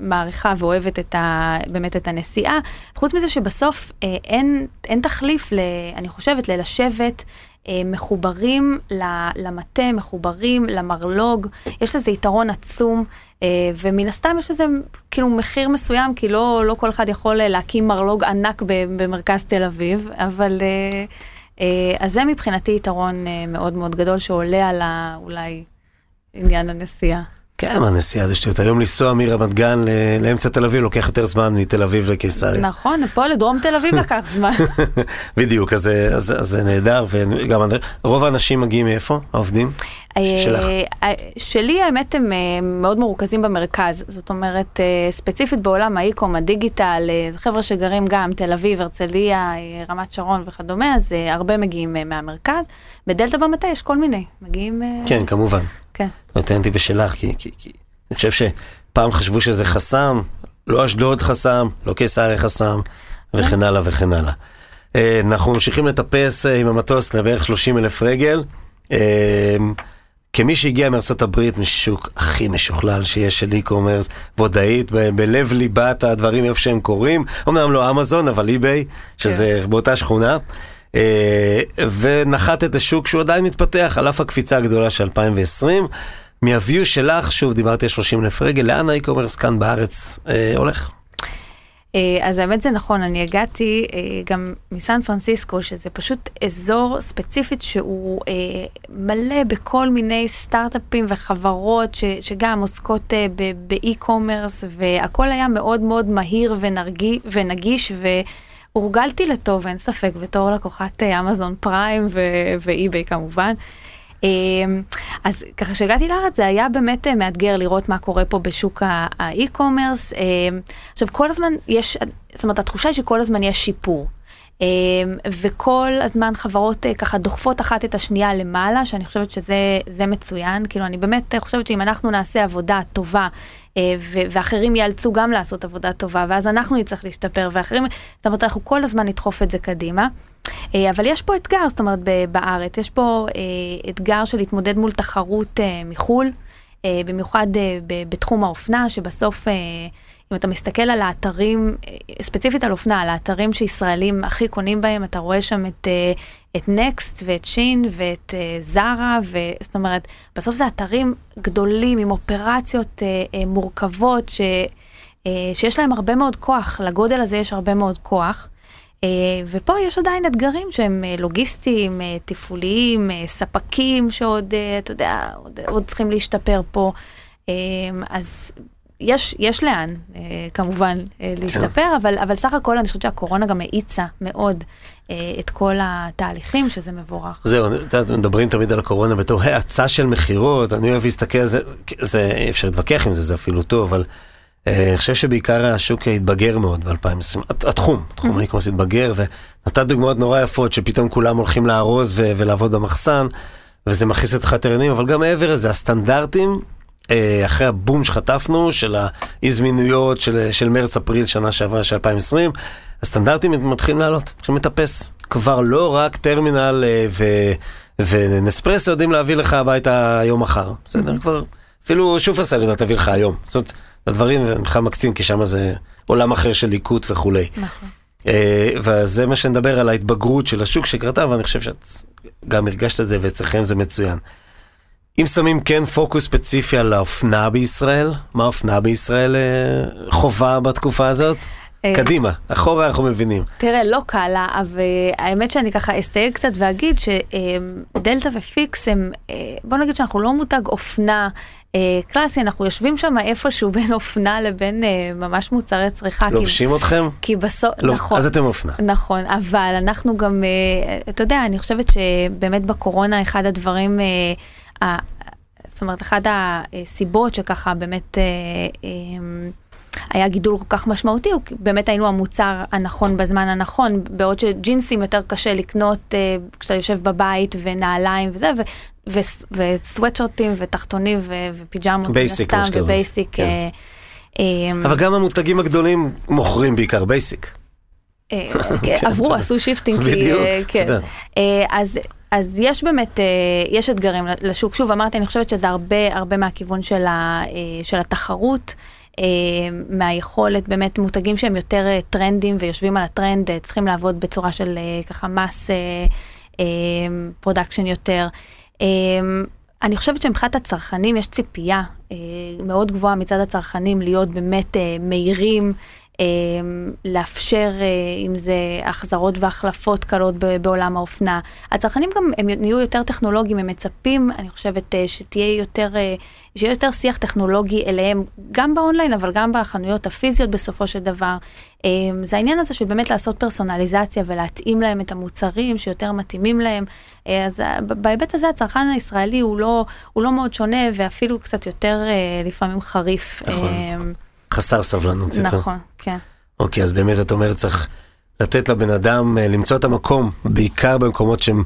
מעריכה ואוהבת את ה, באמת את הנסיעה. חוץ מזה שבסוף אה, אין, אין תחליף, ל, אני חושבת, ללשבת מחוברים למטה, מחוברים למרלוג. יש לזה יתרון עצום, אה, ומן הסתם יש לזה כאילו מחיר מסוים, כי לא, לא כל אחד יכול להקים מרלוג ענק במרכז תל אביב, אבל... אה, אז זה מבחינתי יתרון מאוד מאוד גדול שעולה על אולי עניין הנסיעה.
כן, מה נסיעה זה שטויות. היום לנסוע מרמת גן לאמצע תל אביב לוקח יותר זמן מתל אביב לקיסריה.
נכון, פה לדרום תל אביב לקח זמן.
בדיוק, אז זה נהדר, וגם רוב האנשים מגיעים מאיפה, העובדים?
אה, שלך. אה, שלי האמת הם אה, מאוד מרוכזים במרכז, זאת אומרת ספציפית בעולם האיקום, הדיגיטל, זה חבר'ה שגרים גם תל אביב, הרצליה, רמת שרון וכדומה, אז הרבה מגיעים מהמרכז. בדלתא במטה יש כל מיני, מגיעים...
כן, כמובן.
כן.
נותנתי בשלך, כי, כי, כי אני חושב שפעם חשבו שזה חסם, לא אשדוד חסם, לא קיסריה חסם, וכן הלאה וכן הלאה. אה, אנחנו ממשיכים לטפס עם המטוס לבערך 30 אלף רגל. כמי שהגיע מארצות הברית, משוק הכי משוכלל שיש של e-commerce, ועוד בלב ליבת הדברים איפה שהם קורים, אמנם לא אמזון, אבל eBay, שזה כן. באותה שכונה. אה, ונחתת לשוק שהוא עדיין מתפתח, על אף הקפיצה הגדולה של 2020. מהוויו שלך, שוב דיברתי על 30 אלף רגל, לאן האי-קומרס כאן בארץ אה, הולך?
אה, אז האמת זה נכון, אני הגעתי אה, גם מסן פרנסיסקו, שזה פשוט אזור ספציפית שהוא אה, מלא בכל מיני סטארט-אפים וחברות ש, שגם עוסקות באי-קומרס, והכל היה מאוד מאוד מהיר ונרגי, ונגיש. ו... הורגלתי לטוב, אין ספק, בתור לקוחת אמזון פריים ואי-ביי כמובן. אמ, אז ככה שהגעתי לארץ זה היה באמת אה, מאתגר לראות מה קורה פה בשוק האי-קומרס. עכשיו כל הזמן יש, זאת אומרת התחושה היא שכל הזמן יש שיפור. אמ, וכל הזמן חברות אה, ככה דוחפות אחת את השנייה למעלה, שאני חושבת שזה מצוין. כאילו, אני באמת חושבת שאם אנחנו נעשה עבודה טובה, אה, ואחרים ייאלצו גם לעשות עבודה טובה, ואז אנחנו נצטרך להשתפר, ואחרים, זאת אומרת, אנחנו כל הזמן נדחוף את זה קדימה. אה, אבל יש פה אתגר, זאת אומרת, בארץ, יש פה אתגר של להתמודד מול תחרות מחו"ל, במיוחד בתחום האופנה, שבסוף... אם אתה מסתכל על האתרים, ספציפית על אופנה, על האתרים שישראלים הכי קונים בהם, אתה רואה שם את, אה, את נקסט ואת שין ואת זרה, אה, זאת אומרת, בסוף זה אתרים גדולים עם אופרציות אה, מורכבות, ש, שיש להם הרבה מאוד כוח, לגודל הזה יש הרבה מאוד כוח. ופה יש עדיין אתגרים שהם לוגיסטיים, תפעוליים, ספקים שעוד, אתה יודע, עוד, עוד צריכים להשתפר פה. אז יש, יש לאן, אה, כמובן, אה, להשתפר, כן. אבל, אבל סך הכל אני חושבת שהקורונה גם האיצה מאוד אה, את כל התהליכים, שזה מבורך.
זהו, מדברים תמיד על הקורונה בתור האצה של מכירות, אני אוהב להסתכל על זה, זה, אי אפשר להתווכח עם זה, זה אפילו טוב, אבל אני חושב שבעיקר השוק התבגר מאוד ב-2020, התחום, תחום mm-hmm. האי-קומרס התבגר, ונתת דוגמאות נורא יפות, שפתאום כולם הולכים לארוז ולעבוד במחסן. וזה מכניס את התרנים, אבל גם מעבר לזה, הסטנדרטים אחרי הבום שחטפנו של האי-זמינויות של, של מרץ-אפריל שנה שעברה, של 2020, הסטנדרטים מתחילים לעלות, מתחילים לטפס. כבר לא רק טרמינל אה, ו, ונספרסו יודעים להביא לך הביתה היום מחר, בסדר? כבר, אפילו שופרסל יודעת להביא לך היום. זאת אומרת, הדברים בכלל מקצין, כי שם זה עולם אחר של ליקוט וכולי. נכון. אה, וזה מה שנדבר על ההתבגרות של השוק שקרתה, ואני חושב שאת גם הרגשת את זה, ואצלכם זה מצוין. אם שמים כן פוקוס ספציפי על האופנה בישראל, מה האופנה בישראל אה, חובה בתקופה הזאת? אה, קדימה, אחורה אנחנו מבינים.
תראה, לא קל לה, אבל האמת שאני ככה אסתייג קצת ואגיד שדלתא ופיקס הם, אה, בוא נגיד שאנחנו לא מותג אופנה קלאסי, אנחנו יושבים שם איפשהו בין אופנה לבין ממש מוצרי צריכה.
לובשים כי, אתכם?
כי בסוף, לא, נכון.
אז אתם אופנה.
נכון, אבל אנחנו גם, אתה יודע, אני חושבת שבאמת בקורונה אחד הדברים... זאת אומרת, אחת הסיבות שככה באמת אה, אה, היה גידול כל כך משמעותי, הוא באמת היינו המוצר הנכון בזמן הנכון, בעוד שג'ינסים יותר קשה לקנות אה, כשאתה יושב בבית ונעליים וזה, וסוואטשרטים ותחתונים ופיג'מות,
basic, מה
ו basic. כן.
אבל גם המותגים הגדולים מוכרים בעיקר basic.
עברו, עשו shifting.
בדיוק,
כן. אז אז יש באמת, אה, יש אתגרים לשוק. שוב, אמרתי, אני חושבת שזה הרבה, הרבה מהכיוון של, ה, אה, של התחרות. אה, מהיכולת באמת מותגים שהם יותר טרנדיים ויושבים על הטרנד צריכים לעבוד בצורה של ככה mass production יותר. אני חושבת שמבחינת הצרכנים יש ציפייה מאוד גבוהה מצד הצרכנים להיות באמת מהירים. אמ, לאפשר אה, אם זה החזרות והחלפות קלות בעולם האופנה. הצרכנים גם הם נהיו יותר טכנולוגיים, הם מצפים, אני חושבת, אה, שתהיה יותר, אה, שיהיה יותר שיח טכנולוגי אליהם, גם באונליין, אבל גם בחנויות הפיזיות בסופו של דבר. אמ, זה העניין הזה של באמת לעשות פרסונליזציה ולהתאים להם את המוצרים שיותר מתאימים להם. אז בהיבט הזה הצרכן הישראלי הוא לא, הוא לא מאוד שונה ואפילו קצת יותר לפעמים חריף.
נכון. חסר סבלנות
יותר. נכון, כן.
אוקיי, אז באמת את אומרת צריך לתת לבן אדם אה, למצוא את המקום, בעיקר במקומות שהם,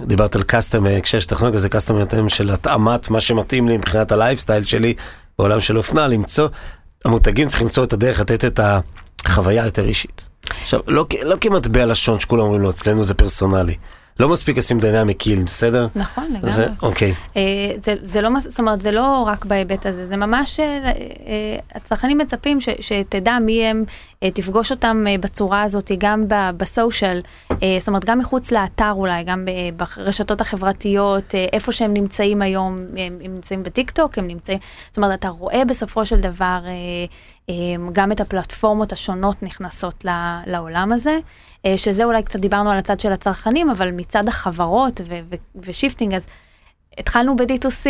דיברת על customer, הקשר של טכנולוגיה זה customer של התאמת מה שמתאים לי מבחינת הלייפסטייל שלי בעולם של אופנה, למצוא, המותגים צריכים למצוא את הדרך לתת את החוויה יותר אישית. עכשיו, לא, לא כמטבע לשון שכולם אומרים לו, אצלנו זה פרסונלי. לא מספיק לשים dynamic קיל, בסדר?
נכון, לגמרי.
זה, אוקיי.
אה, זה, זה לא, זאת אומרת, זה לא רק בהיבט הזה, זה ממש, אה, אה, הצרכנים מצפים ש, שתדע מי הם, אה, תפגוש אותם אה, בצורה הזאת, גם בסושיאל, אה, זאת אומרת, גם מחוץ לאתר אולי, גם ברשתות החברתיות, אה, איפה שהם נמצאים היום, הם, הם נמצאים בטיק טוק, הם נמצאים, זאת אומרת, אתה רואה בסופו של דבר אה, אה, גם את הפלטפורמות השונות נכנסות לעולם הזה. אה, שזה אולי קצת דיברנו על הצד של הצרכנים, אבל מצד החברות ו shifting, אז התחלנו ב-D2C,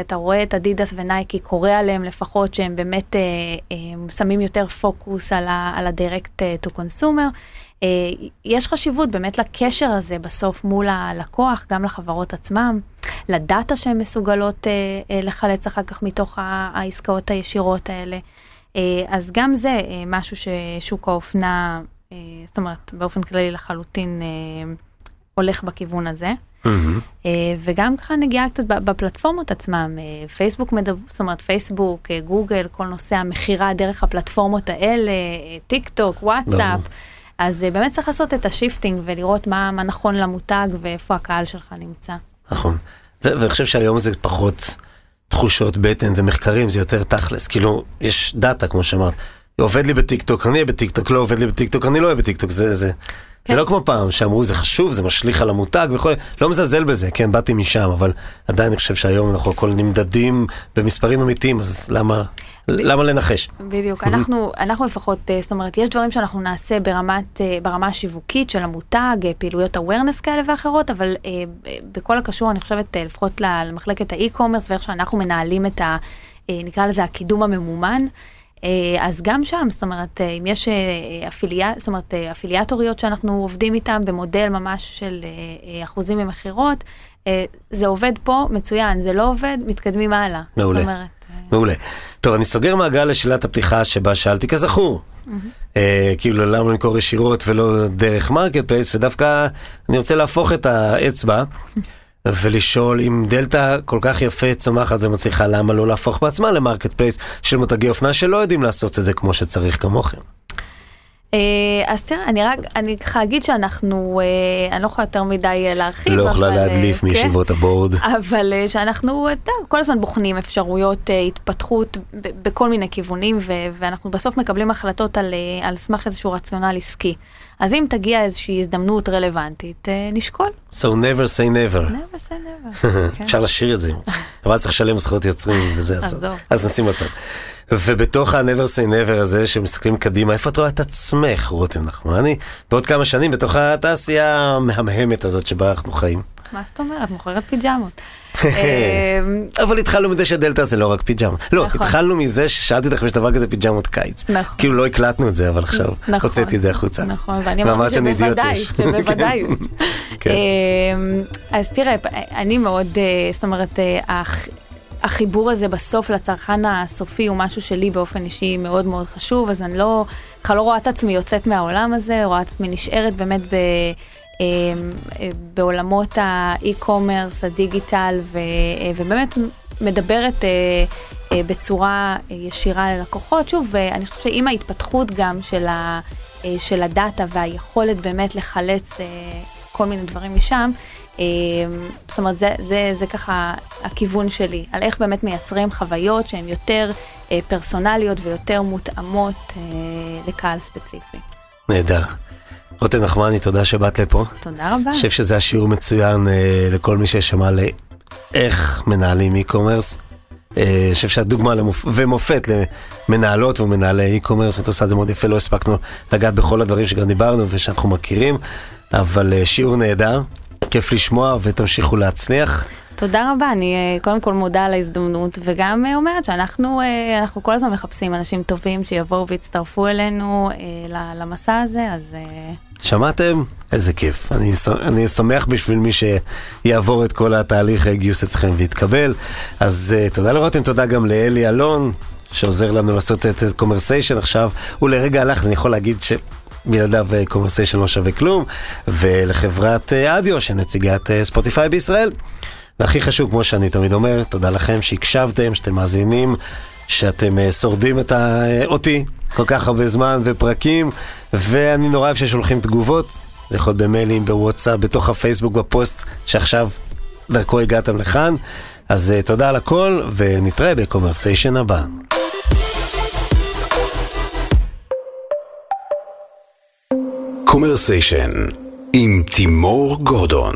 אתה רואה את אדידס ונייקי, קורא עליהם לפחות שהם באמת אה, אה, שמים יותר פוקוס על ה-direct to consumer. אה, יש חשיבות באמת לקשר הזה בסוף מול הלקוח, גם לחברות עצמם, לדאטה שהן מסוגלות אה, אה, לחלץ אחר כך מתוך העסקאות הישירות האלה. אה, אז גם זה אה, משהו ששוק האופנה אה, זאת אומרת, באופן כללי לחלוטין אה, הולך בכיוון הזה. Mm-hmm. וגם ככה נגיעה קצת בפלטפורמות עצמם, פייסבוק מדבר, זאת אומרת פייסבוק, גוגל, כל נושא המכירה דרך הפלטפורמות האלה, טיק טוק, וואטסאפ. אז באמת צריך לעשות את ה shifting ולראות מה, מה נכון למותג ואיפה הקהל שלך נמצא.
נכון. ואני חושב שהיום זה פחות תחושות בטן, זה מחקרים, זה יותר תכלס. כאילו, יש דאטה, כמו שאמרת. עובד לי בטיקטוק, אני אהיה בטיקטוק, לא עובד לי בטיקטוק, אני לא אהיה בטיקטוק, זה, זה, כן. זה לא כמו פעם שאמרו זה חשוב, זה משליך על המותג וכו', לא מזלזל בזה, כן, באתי משם, אבל עדיין אני חושב שהיום אנחנו הכל נמדדים במספרים אמיתיים, אז למה, למה לנחש?
בדיוק, אנחנו, אנחנו לפחות, אה, זאת אומרת, יש דברים שאנחנו נעשה ברמת, אה, ברמה השיווקית של המותג, אה, פעילויות awareness כאלה ואחרות, אבל בכל הקשור, אני חושבת, לפחות למחלקת ה e-commerce ואיך שאנחנו מנהלים את ה... נקרא לזה הקידום הממומן. אה, אז גם שם, זאת אומרת, אה, אם יש אה, affiliate, זאת אומרת, אפיליאטוריות שאנחנו עובדים איתן במודל ממש של אחוזים ממכירות, זה עובד פה, מצוין, זה לא עובד, מתקדמים הלאה.
מעולה. זאת אומרת... מעולה. טוב, אני סוגר מעגל לשאלת הפתיחה שבה שאלתי כזכור. Mm-hmm. כאילו למה למכור ישירות ולא דרך מרקט פלייס, ודווקא אני רוצה להפוך את האצבע. ולשאול אם דלתא כל כך יפה צומחת ומצליחה, למה לא להפוך בעצמה למרקט פלייס של מותגי אופנה שלא יודעים לעשות את זה כמו שצריך כמוכם.
אה, אז תראה, אני רק, אני ככה אגיד שאנחנו, אה, אני לא יכולה יותר מדי אה, להרחיב.
לא יכולה להדליף כן, מישיבות ה board.
אבל שאנחנו, כל הזמן בוחנים אפשרויות התפתחות בכל מיני כיוונים, ואנחנו בסוף מקבלים החלטות על, על סמך איזשהו רציונל עסקי. אז אם תגיע איזושהי הזדמנות רלוונטית, נשקול.
So never say never.
never say never.
כן. אפשר לשיר את זה, אבל צריך לשלם זכויות יוצרים וזה, אז נשים בצד. ובתוך ה-never say never הזה, שמסתכלים קדימה, איפה את רואה את עצמך, רותם נחמני, בעוד כמה שנים בתוך התעשייה המהמהמת הזאת שבה אנחנו חיים?
מה זאת אומרת? מוכרת פיג'מות.
אמ, אבל התחלנו מזה שדלתא זה לא רק פיג'מה. לא, נכון. התחלנו מזה ששאלתי אותך אם יש דבר כזה פיג'מות קיץ. נכון. כאילו לא הקלטנו את זה, אבל עכשיו נכון. הוצאתי את זה החוצה.
נכון, ואני אמרתי שבוודאי, שבוודאי. כן. אמ, אז תראה, אני מאוד, אה, זאת אומרת, אה, החיבור הזה בסוף לצרכן הסופי הוא משהו שלי באופן אישי מאוד מאוד חשוב, אז אני לא, ככה לא רואה את עצמי יוצאת מהעולם הזה, רואה את עצמי נשארת באמת ב... אמ, בעולמות האי-קומרס, הדיגיטל, ו, ובאמת מדברת אה, אה, בצורה ישירה ללקוחות. שוב, אני חושבת שעם ההתפתחות גם של, ה, של הדאטה והיכולת באמת לחלץ כל מיני דברים משם, אה, זאת אומרת, זה, זה, זה ככה הכיוון שלי, על איך באמת מייצרים חוויות שהן יותר אה, פרסונליות ויותר מותאמות אה, לקהל ספציפי.
נהדר. רותם נחמני, תודה שבאת לפה.
תודה רבה.
אני חושב שזה היה שיעור מצוין אה, לכל מי ששמע לאיך מנהלים e-commerce. אה, אני חושב שאת דוגמה למופ... ומופת למנהלות ומנהלי e-commerce, ואת עושה את זה מאוד יפה, לא הספקנו לגעת בכל הדברים שגם דיברנו ושאנחנו מכירים, אבל אה, שיעור נהדר, כיף לשמוע ותמשיכו להצליח.
תודה רבה, אני אה, קודם כל מודה על ההזדמנות, וגם אה, אומרת שאנחנו אה, אנחנו כל הזמן מחפשים אנשים טובים שיבואו ויצטרפו אלינו למסע הזה, אז
שמעתם? איזה כיף. אני, אני שמח בשביל מי שיעבור את כל התהליך גיוס אצלכם ויתקבל. אז uh, תודה לרותם, תודה גם לאלי אלון, שעוזר לנו לעשות את קומרסיישן עכשיו. הוא לרגע הלך, אז אני יכול להגיד ש... בלעדיו קומרסיישן לא שווה כלום, ולחברת אדיו, שנציגת ספוטיפיי בישראל. והכי חשוב, כמו שאני תמיד אומר, תודה לכם שהקשבתם, שאתם מאזינים, שאתם אה, שורדים את ה... אה, אותי כל כך הרבה זמן ופרקים, ואני נורא אוהב ששולחים תגובות, זה יכול להיות במיילים, בוואטסאפ, בתוך הפייסבוק, בפוסט שעכשיו דרכו הגעתם לכאן. אז אה, תודה על הכל, ונתראה בקומרסיישן הבא.
קומרסיישן עם תימור גורדון